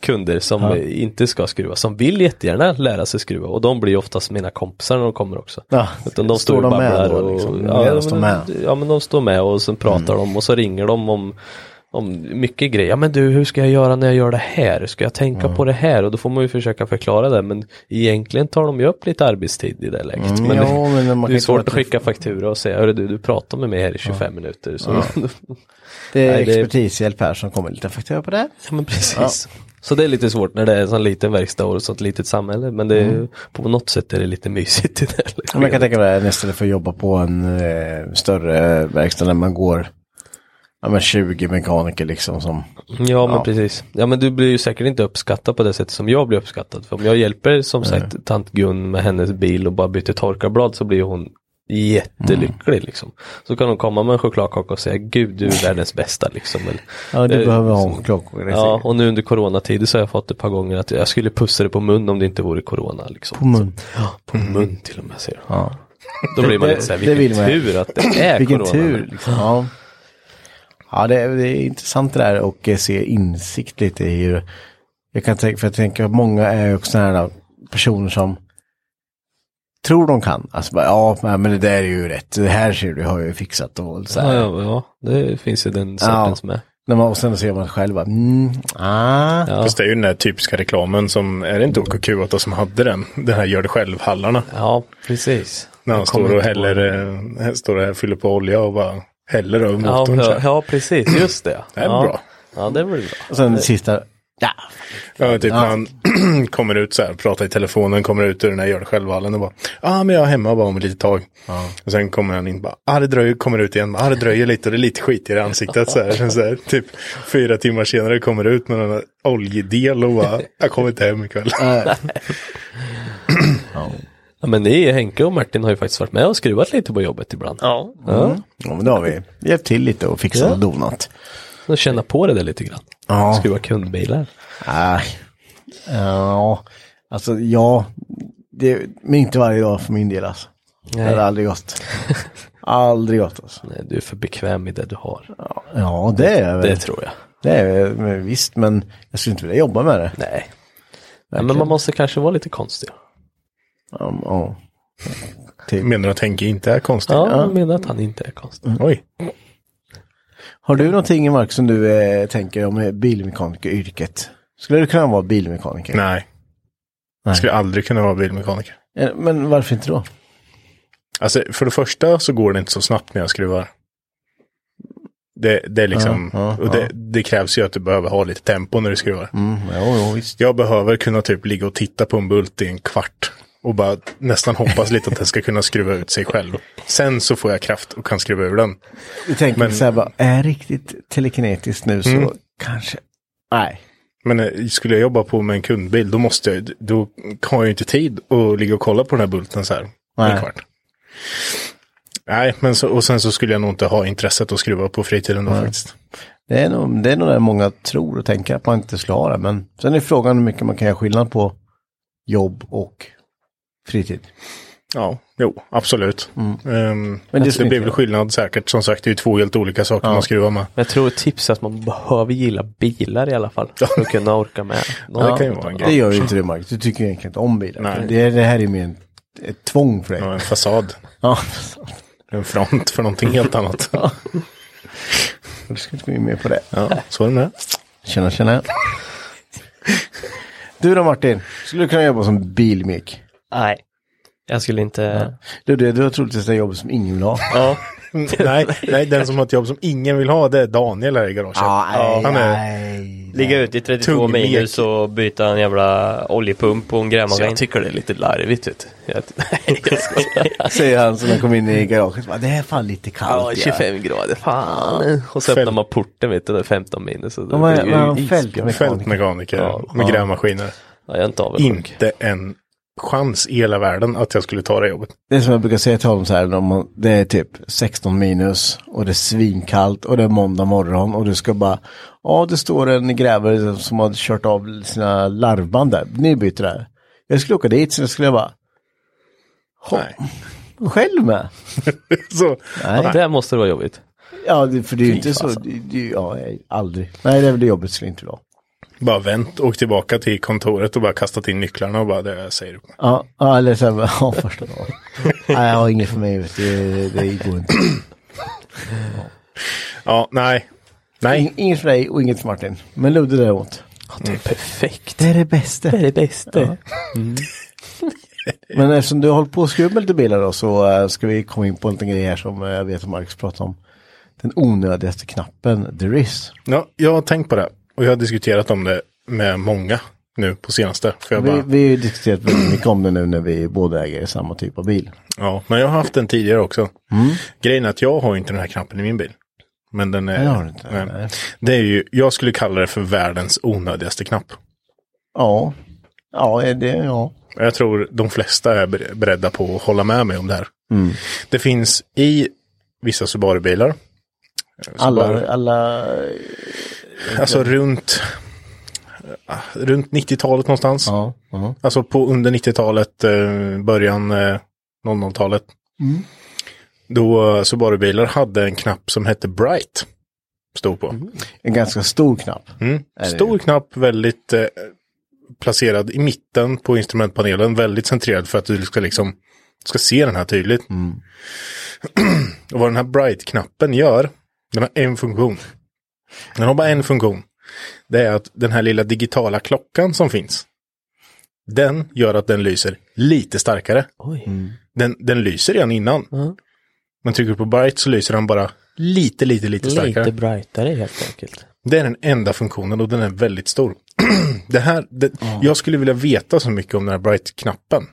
kunder som Ja. inte ska skruva, som vill jättegärna lära sig skruva och de blir oftast mina kompisar när de kommer också. Ja, Utan de står står de med då, och, liksom? ja, de men, är? ja men de står med och sen pratar de och så ringer de om om mycket grejer. Ja men du, hur ska jag göra när jag gör det här? Ska jag tänka på det här? Och då får man ju försöka förklara det. Men egentligen tar de ju upp lite arbetstid i det läget. Mm, men ja, det, men man det är svårt att skicka faktura och säga, hörru du, du pratar med mig här i 25 minuter. Så, Det är Nej, expertishjälp här som kommer lite faktura på det. Ja men precis. Så det är lite svårt när det är en sån liten verkstad och ett sånt litet samhälle. Men det är, på något sätt är det lite mysigt i det. här jag kan tänka mig här, istället för att jobba på en eh, större verkstad där man går ja, men 20 mekaniker liksom som Ja men Ja. precis. Ja men du blir ju säkert inte uppskattad på det sättet som jag blir uppskattad. För om jag hjälper som sagt tant Gun med hennes bil och bara byter torkarblad så blir hon jättelycklig liksom. Så kan hon komma med en chokladkaka och säga gud du är världens bästa liksom. Eller, Ja, du Eh, behöver ha som- klockor. Ja och nu under coronatider så har jag fått ett par gånger att jag skulle pussa det på mun om det inte vore corona. Liksom. På mun. Ja, på mun till och med säger hon. Ja. Då blir man Det- lite såhär, det vilken tur att det är Vilken corona. tur. Liksom. Ja, ja det, är, det är intressant det där och eh, se insikt lite i hur jag kan tänka, för jag tänker att många är också sådana här personer som tror de kan. Alltså bara, ja men det där är ju rätt, det här ser du har jag ju fixat och så Ja, här. ja, ja, det finns ju den sortens med. När man, och sen ser man själv bara, mm, ah. Ja. Fast det är ju den där typiska reklamen som, är det inte OKQ8 som hade den? Den här gör det själv-hallarna. Ja, precis. När han står och häller, eh, står och fyller på olja och bara häller över Ja, motorn. ja, ja, precis, just det. Det är ja. bra. Ja, det väl bra. Och sen det sista, ja, Ja, typ när han kommer ut så här, pratar i telefonen, kommer ut ur den här gör det själv-hallen och bara, ja ah, men jag är hemma bara om ett litet tag. Och sen kommer han in bara, ah det dröjer, kommer ut igen, ah det dröjer lite och det är lite skit i ansiktet så här. Sen så här typ fyra timmar senare kommer ut med en oljedel och bara, jag kommer inte hem ikväll. Ja, men ni, Henke och Martin har ju faktiskt varit med och skruvat lite på jobbet ibland. Ja. Ja. ja men då har vi hjälpt till lite och fixat Ja. och donat. Och känna på det där lite grann. Ja. Skruva kundbilar. Nej. Ja, alltså ja, det, men inte varje dag för min del alltså. Det Nej. hade aldrig gått. aldrig gått alltså. Nej, du är för bekväm i det du har. Ja, det är jag Det väl. tror jag. Det är väl, visst, men jag skulle inte vilja jobba med det. Nej. Ja, men man måste kanske vara lite konstig. Ja, ja. Typ. Menar du att Henke inte är konstig? Ja, jag menar att han inte är konstig. Oj. Har du någonting Mark som du eh, tänker om eh, bilmekanikeryrket? Skulle du kunna vara bilmekaniker? Nej. Nej. Jag skulle aldrig kunna vara bilmekaniker. Eh, Men varför inte då? Alltså för det första så går det inte så snabbt när jag skruvar. Det, det är liksom, Ja, ja, och det, ja. det krävs ju att du behöver ha lite tempo när du skruvar. Mm, jo, jo, visst. Jag behöver kunna typ ligga och titta på en bult i en kvart. Och bara nästan hoppas lite att den ska kunna skruva ut sig själv. Sen så får jag kraft och kan skruva ur den. Du tänker Men- så här bara, är jag riktigt telekinetiskt nu så Mm. kanske, nej. Men eh, skulle jag jobba på med en kundbil då måste jag, då har jag ju inte tid att ligga och kolla på den här bulten så här. Nej. En kvart. Nej, men så, och sen så skulle jag nog inte ha intresset att skruva på fritiden då faktiskt. Det är, nog, det är nog det många tror och tänker att man inte skulle ha det. Men sen är frågan hur mycket man kan göra skillnad på jobb och fritid. Ja, jo, absolut. Ehm, Men det det, skulle blir väl skillnad säkert. Som sagt, det är ju två helt olika saker man skruvar med. Men jag tror ett tips är att man behöver gilla bilar i alla fall. För att kunna orka med. Ja, det kan ju vara en Det grej. gör ju inte du Mark. Du tycker ju egentligen inte om bilar. Nej. Det, det här är mer en, ett tvång för dig. Ja, en fasad. Ja. En front för någonting helt annat. Du ska inte gå in mer på det. Ja, så är det med. Tjena, tjena. Du då Martin, skulle du kunna jobba som bilmek? Nej. Jag skulle inte... Du, det, du har troligtvis det jobbet som ingen vill ha. Ja. nej, nej, den som har ett jobb som ingen vill ha, det är Daniel här i garaget. nej, han är-. Ligga ute i 32 Tung mek. minus och byta en jävla oljepump på en grävmaskin. jag tycker det är lite larvigt. Vet du. Jag, nej, jag skojar. Säger han som kom in i garaget. Bara, Det är fan lite Ja, kallt. 25 grader, fan. Och så Fält- öppnar man porten vet du, det är 15 minus. Ja, fält- isbjörn. Fältmekaniker Ja. med Ja. grävmaskiner. Ja, jag är inte. Inte en chans i hela världen att jag skulle ta det jobbet. Det är som jag brukar säga till honom så här. Det är typ 16 minus och det är svinkallt och det är måndag morgon och du ska bara. Ja, det står en grävare som har kört av sina larvband där. Nybyte där. Jag skulle åka dit så skulle jag bara. Nej. Själv med. Så, Ja, det måste det vara jobbigt. Ja, det, för det är ju inte så. Det, det, ja, nej, aldrig. Nej, det är väl det jobbet skulle inte vara. Bara vänt, och tillbaka till kontoret och bara kastat in nycklarna och bara det säger du. Ja, ja eller så här, ja, första dagen. Nej, jag har inget för mig, det, det går inte. Ja, nej. Nej, Inget för dig och inget för Martin. Men Ludde däremot. Det är perfekt. Det är det bästa. Det är det bästa. Men eftersom du har hållit på att skruva med lite bilar då så eh, ska vi komma in på en liten grej här som eh, jag vet att Marcus pratar om. Den onödigaste knappen, there is. ja, jag har tänkt på det. Och jag har diskuterat om det med många nu på senaste. För jag Vi, bara, vi har ju diskuterat väldigt mycket om det nu när vi båda äger samma typ av bil. ja, men jag har haft den tidigare också. Grejen är att jag har inte den här knappen i min bil. Men den är... Det har inte. nej. Nej. Det är ju, jag skulle kalla det för världens onödigaste knapp. Ja. Ja, det, ja. Jag tror de flesta är ber- beredda på att hålla med mig om det här. Det finns i vissa Subaru-bilar. Subaru- Alla, alla, Alltså runt, ah, runt 90-talet någonstans. ja. ja. Alltså på under 90-talet, eh, början eh, 00-talet. Då eh, Subaru-bilar hade en knapp som hette Bright. Stod på. En ganska stor knapp. Mm. Stor knapp, väldigt eh, placerad i mitten på instrumentpanelen. Väldigt centrerad för att du ska liksom ska se den här tydligt. Och vad den här Bright-knappen gör, den har en funktion. Den har bara en funktion. Det är att den här lilla digitala klockan som finns. Den gör att den lyser lite starkare. Oj. Den, den lyser redan innan. Men trycker du på Bright så lyser den bara lite, lite, lite starkare. Lite brightare helt enkelt. Det är den enda funktionen och den är väldigt stor. det här, det, Jag skulle vilja veta så mycket om den här Bright-knappen.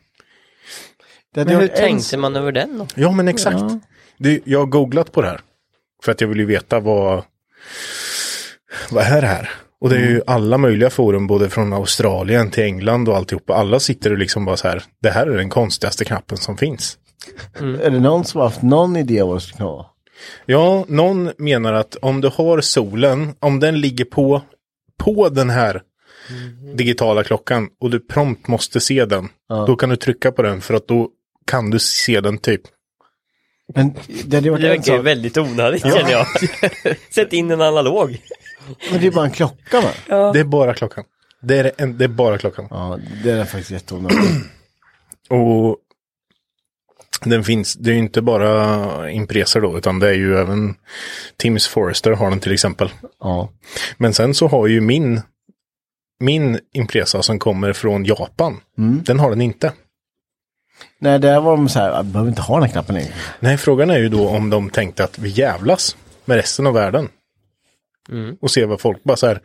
Men hur tänkte man över den då? Ja, men exakt. Det, jag har googlat på det här. För att jag vill ju veta vad, vad är det här? Och det är ju alla möjliga forum, både från Australien till England och alltihopa. Alla sitter och liksom bara så här, det här är den konstigaste knappen som finns. Är det någon som har haft någon idé vad det kunna vara? Ja, någon menar att om du har solen, om den ligger på, på den här digitala klockan och du prompt måste se den, då kan du trycka på den för att då kan du se den typ. Men det hade ju varit Det en verkar väldigt onödigt känner jag. Sätt in en analog. Men det är bara en klocka va? Det är bara klockan. Det är, en, det är bara klockan. Ja, det är faktiskt jätteonödigt. Och den finns, det är ju inte bara Impreser då, utan det är ju även Tims Forester har den till exempel. ja. Men sen så har ju min, min Impresa som kommer från Japan, den har den inte. Nej, där var de så här, jag behöver inte ha den här knappen längre. Nej, frågan är ju då om de tänkte att vi jävlas med resten av världen. Och se vad folk bara så här,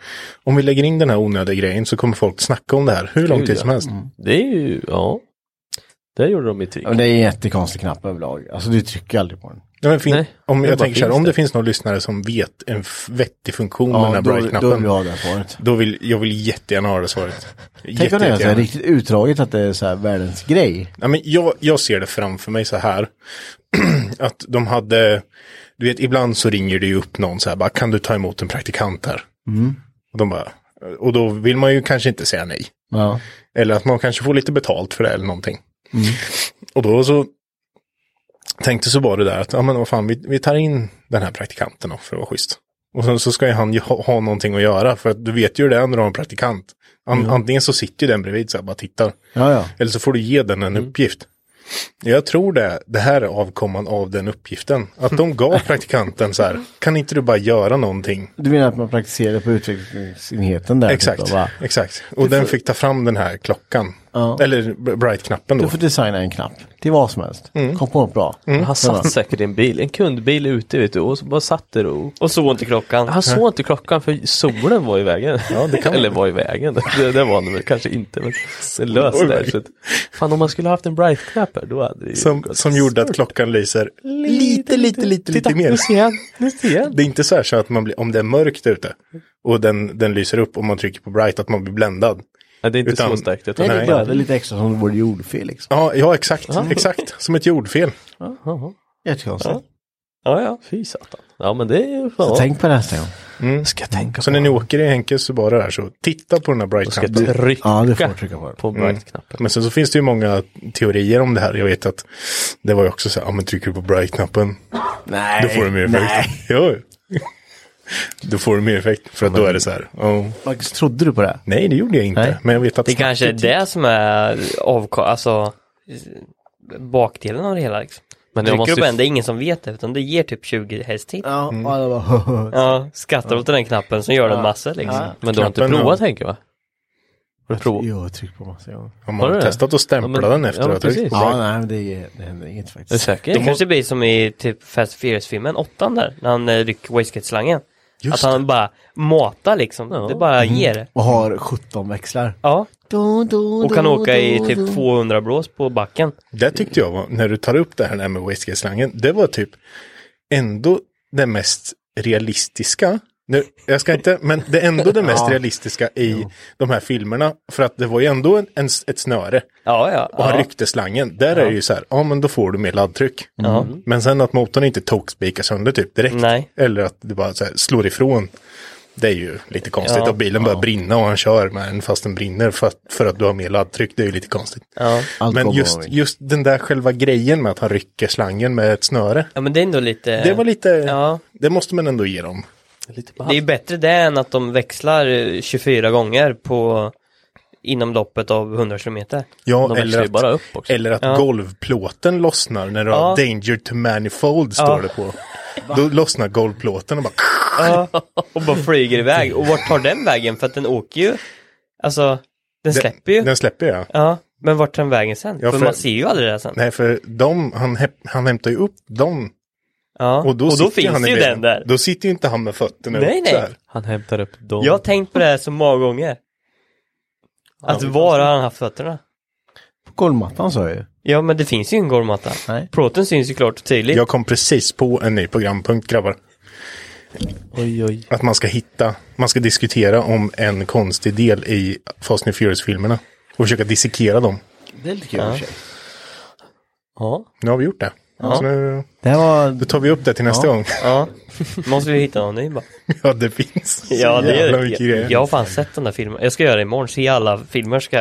om vi lägger in den här onödiga grejen så kommer folk snacka om det här hur lång tid ja. som helst. Det är ju, ja. Det gjorde de i Ja, tyg. men det är en jättekonstig knapp överlag. Alltså du trycker aldrig på den. Ja, men fin- Nej, om det jag tänker så här, om det finns någon lyssnare som vet en f- vettig funktion med den Ja, här då, då vill Bright-knappen. jag ha det svaret. Då vill, jag vill jättegärna ha det svaret. Tänk om det är så här Jättegärna. riktigt utdraget att det är så här världens grej. Ja, men jag, jag ser det framför mig så här. att de hade, du vet ibland så ringer det ju upp någon så här, bara kan du ta emot en praktikant här? Och, de bara, och då vill man ju kanske inte säga nej. Ja. Eller att man kanske får lite betalt för det eller någonting. Och då så tänkte så var det där att, ja men vad fan, vi, vi tar in den här praktikanten då för att vara schysst. Och sen så ska ju han ju ha, ha någonting att göra, för att du vet ju det är när du har en praktikant. An, Antingen så sitter ju den bredvid så här, bara tittar. Ja, ja. Eller så får du ge den en uppgift. Jag tror det, det här är avkomman av den uppgiften. Att de gav praktikanten så här, kan inte du bara göra någonting? Du menar att man praktiserar på utvecklingsenheten där? Exakt, typ, och bara, exakt. Och den fick ta fram den här klockan. Ja. Eller Bright-knappen då. Du får designa en knapp. Till vad som helst. Kom på något bra. Han satt säkert i en bil, en kundbil ute vet du, och så bara satt där och Och så inte klockan. han såg inte klockan för solen var i vägen. Ja, det kan Eller var i vägen, det, det var den kanske inte. Men det löste det. Så att, fan om man skulle haft en bright-knapp här, då hade det Som, som gjorde att klockan lyser lite, lite, lite, Titta, lite mer. nu ser nu ser han. Det är inte så här så att man blir, om det är mörkt ute och den, den lyser upp och man trycker på bright att man blir bländad. Ja, det är inte Utan- så starkt. Jag Nej, det Nej. blöder lite extra som det vore jordfel liksom. Ja, ja exakt, exakt. Som ett jordfel. Jättekonstigt. Ja, ja, fy satan. Ja, men det är ju Så tänk på det nästa gång. ska jag tänka Så på. när ni åker i Henkes så bara där så titta på den här Då ska bright-knappen. trycka Ja, det får du trycka på. på bright-knappen. Men sen så finns det ju många teorier om det här. Jag vet att det var ju också så här, ja men trycker du på bright-knappen Nej. då får du mer effekt. Nej. Jo. Då får du mer effekt. För att då är det så här, oh. Marcus, trodde du på det? Nej det gjorde jag inte. Nej. Men jag vet att Det kanske är det som är avko- alltså bakdelen av det hela liksom. Men Trycker måste du på ju en, det är ingen som vet det, utan det ger typ 20 hästtid. Ja, Mm. Ja, skrattar åt den knappen som gör den massor liksom. Ja. Men du har inte provat ja. tänker jag va? Har du provat? Jo, jag har tryckt på massa gånger. Har Har du man det? testat att stämpla Ja, men- den efter ja, att ha tryckt precis. på Ja, nej, men det, det händer inget Är du faktiskt. säker? Det kanske blir som i typ Fast Furious-filmen, åttan där, när han eh, rycker wastegate-slangen. Just Att han bara matar liksom, Ja. det bara ger. Och har 17 växlar. Ja, Do, do, och kan do, åka i typ do. 200 blås på backen. Det tyckte jag var, när du tar upp det här med wastegate-slangen, det var typ ändå det mest realistiska. Nu, jag ska inte, men det är ändå det mest Ja. realistiska i de här filmerna. För att det var ju ändå en, en, ett snöre. Ja, ja. Och han ja. ryckte slangen. Där är det ju så här, ja men då får du mer laddtryck. Ja. Men sen att motorn inte tokspikar sönder typ direkt. Nej. Eller att det bara så här, slår ifrån. Det är ju lite konstigt. Ja. Och bilen börjar brinna och han kör med den fast den brinner för att, för att du har mer laddtryck. Det är ju lite konstigt. Ja. Men just, just den där själva grejen med att han rycker slangen med ett snöre. ja, men det är ändå lite... Det var lite, Ja, det måste man ändå ge dem. Lite det är ju bättre det än att de växlar eh, 24 gånger på inom loppet av 100 kilometer. Ja, De eller att, bara upp också. eller att Ja. golvplåten lossnar när du Ja. har danger to manifold står Ja. det på. Då lossnar golvplåten och bara Ja, och bara flyger iväg. Och vart tar den vägen? För att den åker ju, alltså, den släpper ju. Den släpper ja. Ja, men vart tar den vägen sen? Ja, för, för- man ser ju aldrig det sen. Nej, för de, han, han hämtar ju upp dem. Ja, Och då, sitter finns han i ju den där. Då sitter ju inte han med fötterna Nej, upp nej. så här. Han hämtar upp dem. Jag har tänkt på det här så många gånger. Att var har han haft fötterna? På golvmattan sa jag ju. Ja, men det finns ju ingen golvmatta. Nej. Plåten syns ju klart och tydligt. Jag kom precis på en ny programpunkt grabbar. Oj, oj. Att man ska hitta, man ska diskutera om en konstig del i Fast and Furious-filmerna. Och försöka dissekera dem. Det är lite kul i och för sig. Ja. Nu har vi gjort det. Så nu, Det var... då tar vi upp det till nästa Ja. gång. Ja, måste vi hitta någon ny bara. Ja, det finns. Ja, det är mycket jag, grejer. jag har fan sett den där filmen. Jag ska göra det imorgon. Se alla filmer ska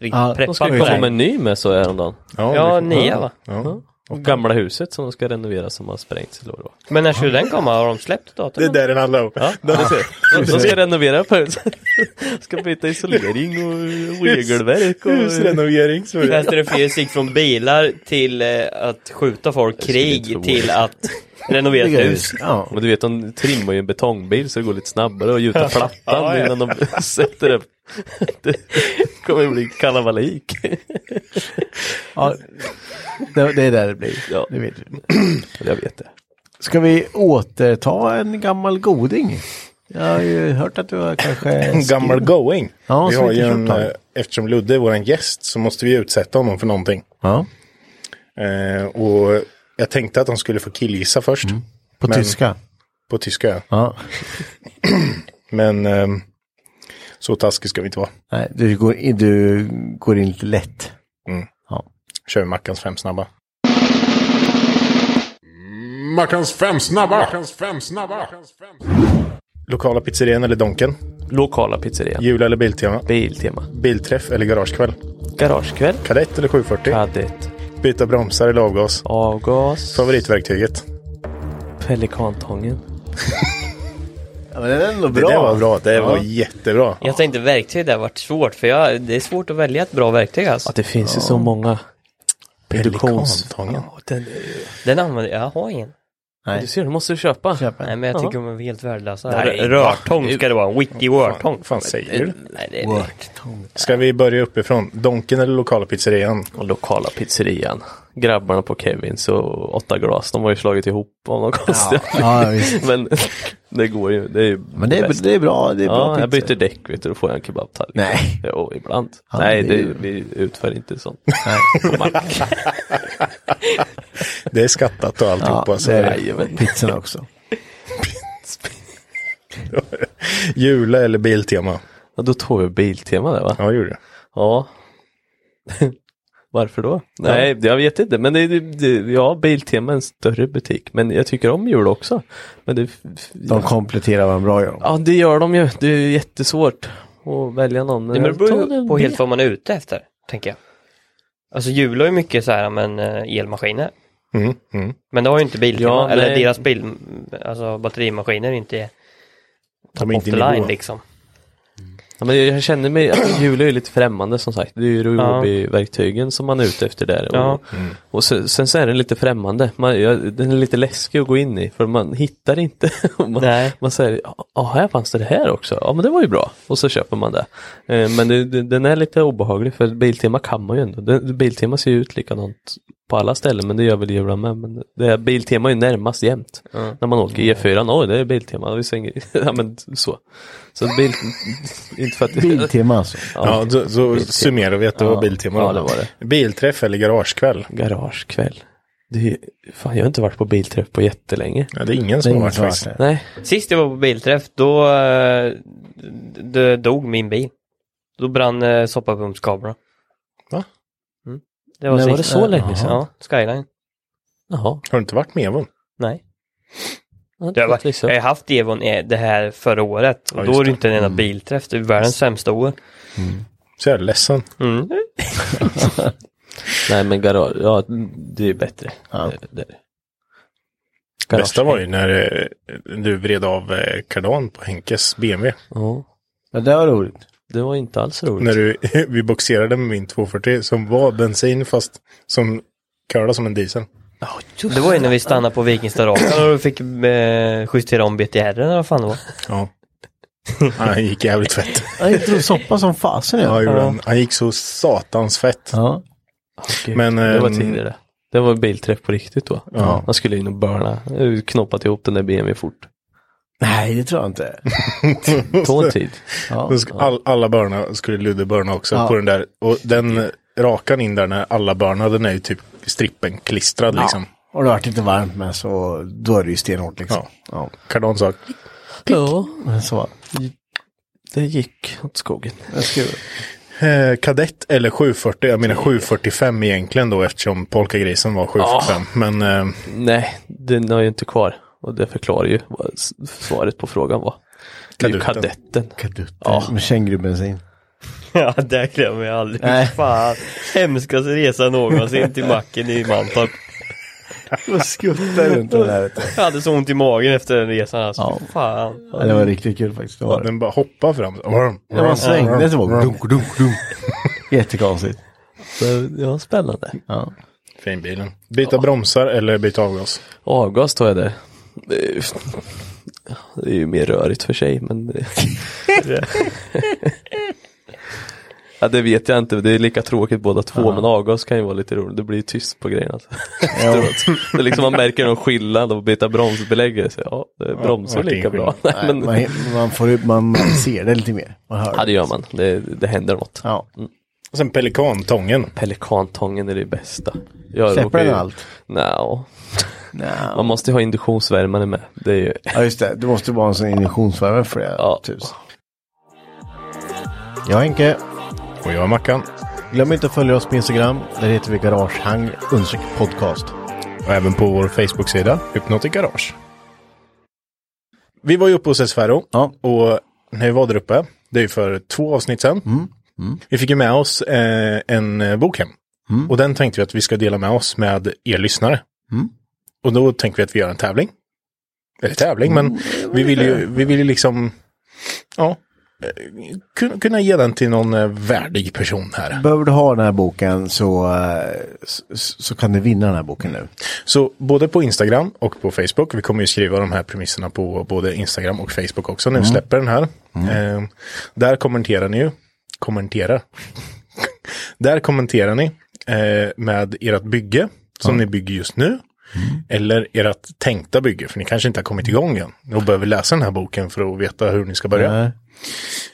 Ja, preppa De ska komma med en ny med så häromdagen. Ja, Ja, nia va? Ja. Och gamla huset som de ska renovera som har sprängts det var. Men när skulle den komma? Har de släppt Det är där den handlar om. Ja, det ser. De ska renovera på huset. ska byta isolering och regelverk och... Husrenovering. Fast Furious gick från bilar till eh, att skjuta folk, krig, till att renovera ett hus. Ja. Men du vet, de trimmar ju en betongbil så det går lite snabbare och gjuta plattan Ja, ja. innan de sätter det. Det kommer ju bli kalabalik. ja. Det, det är där det blir. Ja. Det vet. Jag vet det. Ska vi återta en gammal goding? Jag har ju hört att du har kanske... En gammal going. Ja, vi har ju en, eh, eftersom Ludde är vår gäst så måste vi utsätta honom för någonting. Ja. Eh, och jag tänkte att han skulle få killgissa först. På Men- tyska. På tyska. Ja. Men ehm, så taskig ska vi inte vara. Nej, du går in, du går in lite lätt. Kör Mackans fem snabba. Mackans fem snabba! Mackans fem snabba! Lokala pizzerian eller Donken. Lokala pizzerian. Jul eller Biltema. Biltema. Bilträff eller garagekväll. Garagekväll. Kadett eller 740. Kadett. Byta bromsar eller avgas. Avgas. Favoritverktyget. Pelikantången. Ja, men den är ändå Det där var bra. Det Ja. var jättebra. Jag tänkte verktyg där varit svårt för jag, det är svårt att välja ett bra verktyg alltså. Att det finns ju så många. Pelikantången. Ja, den. Den använder jag, har ingen. Nej. Du ser, du måste köpa. Köp en. Nej men jag Ja. tycker de är helt värdelösa. Nej, Rörtång ska det vara, en witty rörtång. Vad fan säger du? Nej det är Word. Ska vi börja uppifrån? Donken eller lokala pizzerian? Och lokala pizzerian. Grabbarna på Kevins och åtta glas, de har ju slagit ihop av någon konstig Ja, visst. Men det går ju, det är ju Men det är, bäst. det är bra. Det är bra Ja, jag pizza. byter däck vet du, då får jag en kebabtallrik. Nej. Jo, ibland. Ja, Nej, det det, vi utför inte sånt. Det är skattat och alltihopa. Ja, så det är är det. Jajamän. Pizzorna också. Jula eller Biltema? Ja, då tog jag Biltema där va? Ja, det gjorde det. Ja. Varför då? Nej, jag vet inte. Men det, det, det, ja, Biltema är en större butik. Men jag tycker om jul också. Men det, De kompletterar varandra bra gör de. ja, det gör de ju. Det är jättesvårt att välja någon. Det beror Ta ju den på helt vad man är ute efter, tänker jag. Alltså Jul har ju mycket så här, men eh, elmaskiner. Mm, mm. Men det har ju inte Biltema, Ja, eller nej. deras bil, alltså batterimaskiner inte De är off inte the i nivå. line liksom. Ja, men jag känner mig, att Julia är lite främmande som sagt. Det är ju Ruby-verktygen som man är ute efter där. Och, Ja. och så, sen så är den lite främmande. Man, ja, den är lite läskig att gå in i för man hittar inte. man, Nej. man säger, ja här fanns det det här också. Ja men det var ju bra. Och så köper man det. Eh, men det, det, den är lite obehaglig för Biltema kan man ju ändå. Den, Biltema ser ju ut likadant på alla ställen men det gör väl Julia med. Men det är, Biltema är ju närmast jämt. När man åker E4, oj det är Biltema. Vi svänger, ja men så. Så bil, inte för att Biltema alltså. Ja, då, då summerar vi att det var Biltema. Ja, det var det. Bilträff eller garagekväll. Garagekväll. Det är, fan, jag har inte varit på bilträff på jättelänge. Ja, det är ingen som har varit faktiskt. Nej, Sist jag var på bilträff, då eh, dog min bil. Då brann eh, soppapumpskablarna. Va? Mm. Det var, Men var det så länge sedan? Ja, Skyline. jaha. Har du inte varit med Evon? Nej. Ja, Jag, var, jag har haft Evon det här förra året. Och Ja, då är det inte en enda bilträff. Det är världens sämsta år. Så jag är ledsen. Mm. Nej men garage, ja det är bättre. Ja. Det, det. Garage- Bästa var ju när eh, du vred av eh, kardan på Henkes BMW. Ja, Ja, det var roligt. Det var inte alls roligt. När du, vi boxerade med min 240 som var bensin fast som curlade som en diesel. Det var ju när vi stannade på Vikingstad-rakan och fick eh, justera om BTR eller vad fan det var. Ja. Han gick jävligt fett. Jag drog soppa som fasen. Ja, Ja. han. han gick så satans fett. Ja. Okej, Men, det var ehm, tidigare. Det var bilträff på riktigt då. Ja. Man skulle in och börna. Har Knoppat ihop den där BMW fort. Nej, det tror jag inte. En tid. Ja. All, alla börna skulle Ludde börna också Ja. på den där. Och den rakan in där när alla börnade, den är ju typ strippen klistrad liksom. Och det har varit lite varmt med så då är det ju stenhårt liksom. Ja. Kardan sa Ja, så. det gick åt skogen. Eh, kadett eller 740. Jag menar 745 egentligen då eftersom polkagrisen var 745. Men eh, Nej, den har ju inte kvar. Och det förklarar ju vad svaret på frågan var. Det ju Kadetten. kadetten. Kadutter Ja. med kängurubensin. Ja, det glömmer jag aldrig. Nej. Fan. Hemskaste resan någonsin till macken i Mantorp. Och skuttar runt den där. Jag hade så ont i magen efter den resan alltså. Ja. Fan. Ja, det var riktigt kul faktiskt. Det var det. den bara hoppade fram. Ja, man svängde så var dunk, dunk, dunk. Jättekonstigt. Så, ja, spännande. Ja. Fin bilen. Byta bromsar eller byta avgas? Avgas tar jag där. Det är ju, ju mer rörigt för sig, men det, ja, det vet jag inte. Det är lika tråkigt båda två, men avgas kan ju vara lite roligt. Det blir tyst på grejerna. Alltså. Efteråt. det är liksom man märker någon skillnad och byta bromsbeläggare. Så, ja, det bromsar det lika bra. Nej, men, man, man, får, ju- man ser det lite mer. Man hör ja, det gör man. Det, det händer något. Ja. Och sen pelikantången. Pelikantången är det bästa. Jag Släpper ju- den allt? Nja, Nja. man måste ju ha induktionsvärmare med. Det är ju, Ja just det, du måste vara en sån injektionsvärme för det. Ja. Tusen. Jag är Henke. Och jag är Mackan. Glöm inte att följa oss på Instagram. Där heter vi Garagehang podcast. Och även på vår Facebook-sida, Hypnotic Garage. Vi var ju uppe hos Esfero. Ja. Och när vi var där uppe, det är ju för två avsnitt sedan. Vi fick ju med oss eh, en eh, bok hem. Och den tänkte vi att vi ska dela med oss med er lyssnare. Och då tänkte vi att vi gör en tävling. Eller tävling, men vi vill ju, vi vill ju liksom, ja, eh, kunna, ge den till någon eh, värdig person här. Behöver du ha den här boken så, eh, så, kan du vinna den här boken nu. Så både på Instagram och på Facebook, vi kommer ju skriva de här premisserna på både Instagram och Facebook också när vi släpper den här. Eh, där kommenterar ni ju, kommenterar. där kommenterar ni eh, med ert bygge som ni bygger just nu. Eller ert tänkta bygge, för ni kanske inte har kommit igång än. Och behöver läsa den här boken för att veta hur ni ska börja. Nej.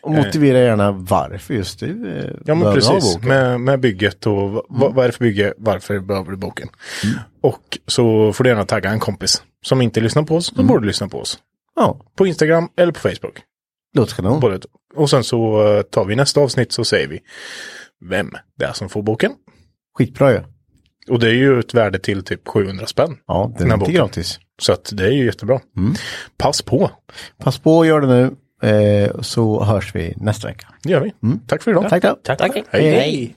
Och motivera gärna varför just du eh, Ja men precis, med, med bygget och va, vad är det för bygge, varför behöver du boken? Och så får du gärna tagga en kompis som inte lyssnar på oss, då borde lyssna på oss. Ja, På Instagram eller på Facebook. låter kanon. Både. Och sen så eh, tar vi nästa avsnitt så säger vi vem det är som får boken. Skitbra ju. Och det är ju ett värde till typ 700 spänn. Ja, den här är inte boken. gratis. Så att det är ju jättebra. Pass på, Pass på och gör det nu. Eh, så hörs vi nästa vecka. det gör vi. Tack för idag. Tack då. Tack, tack. Hej. Hej.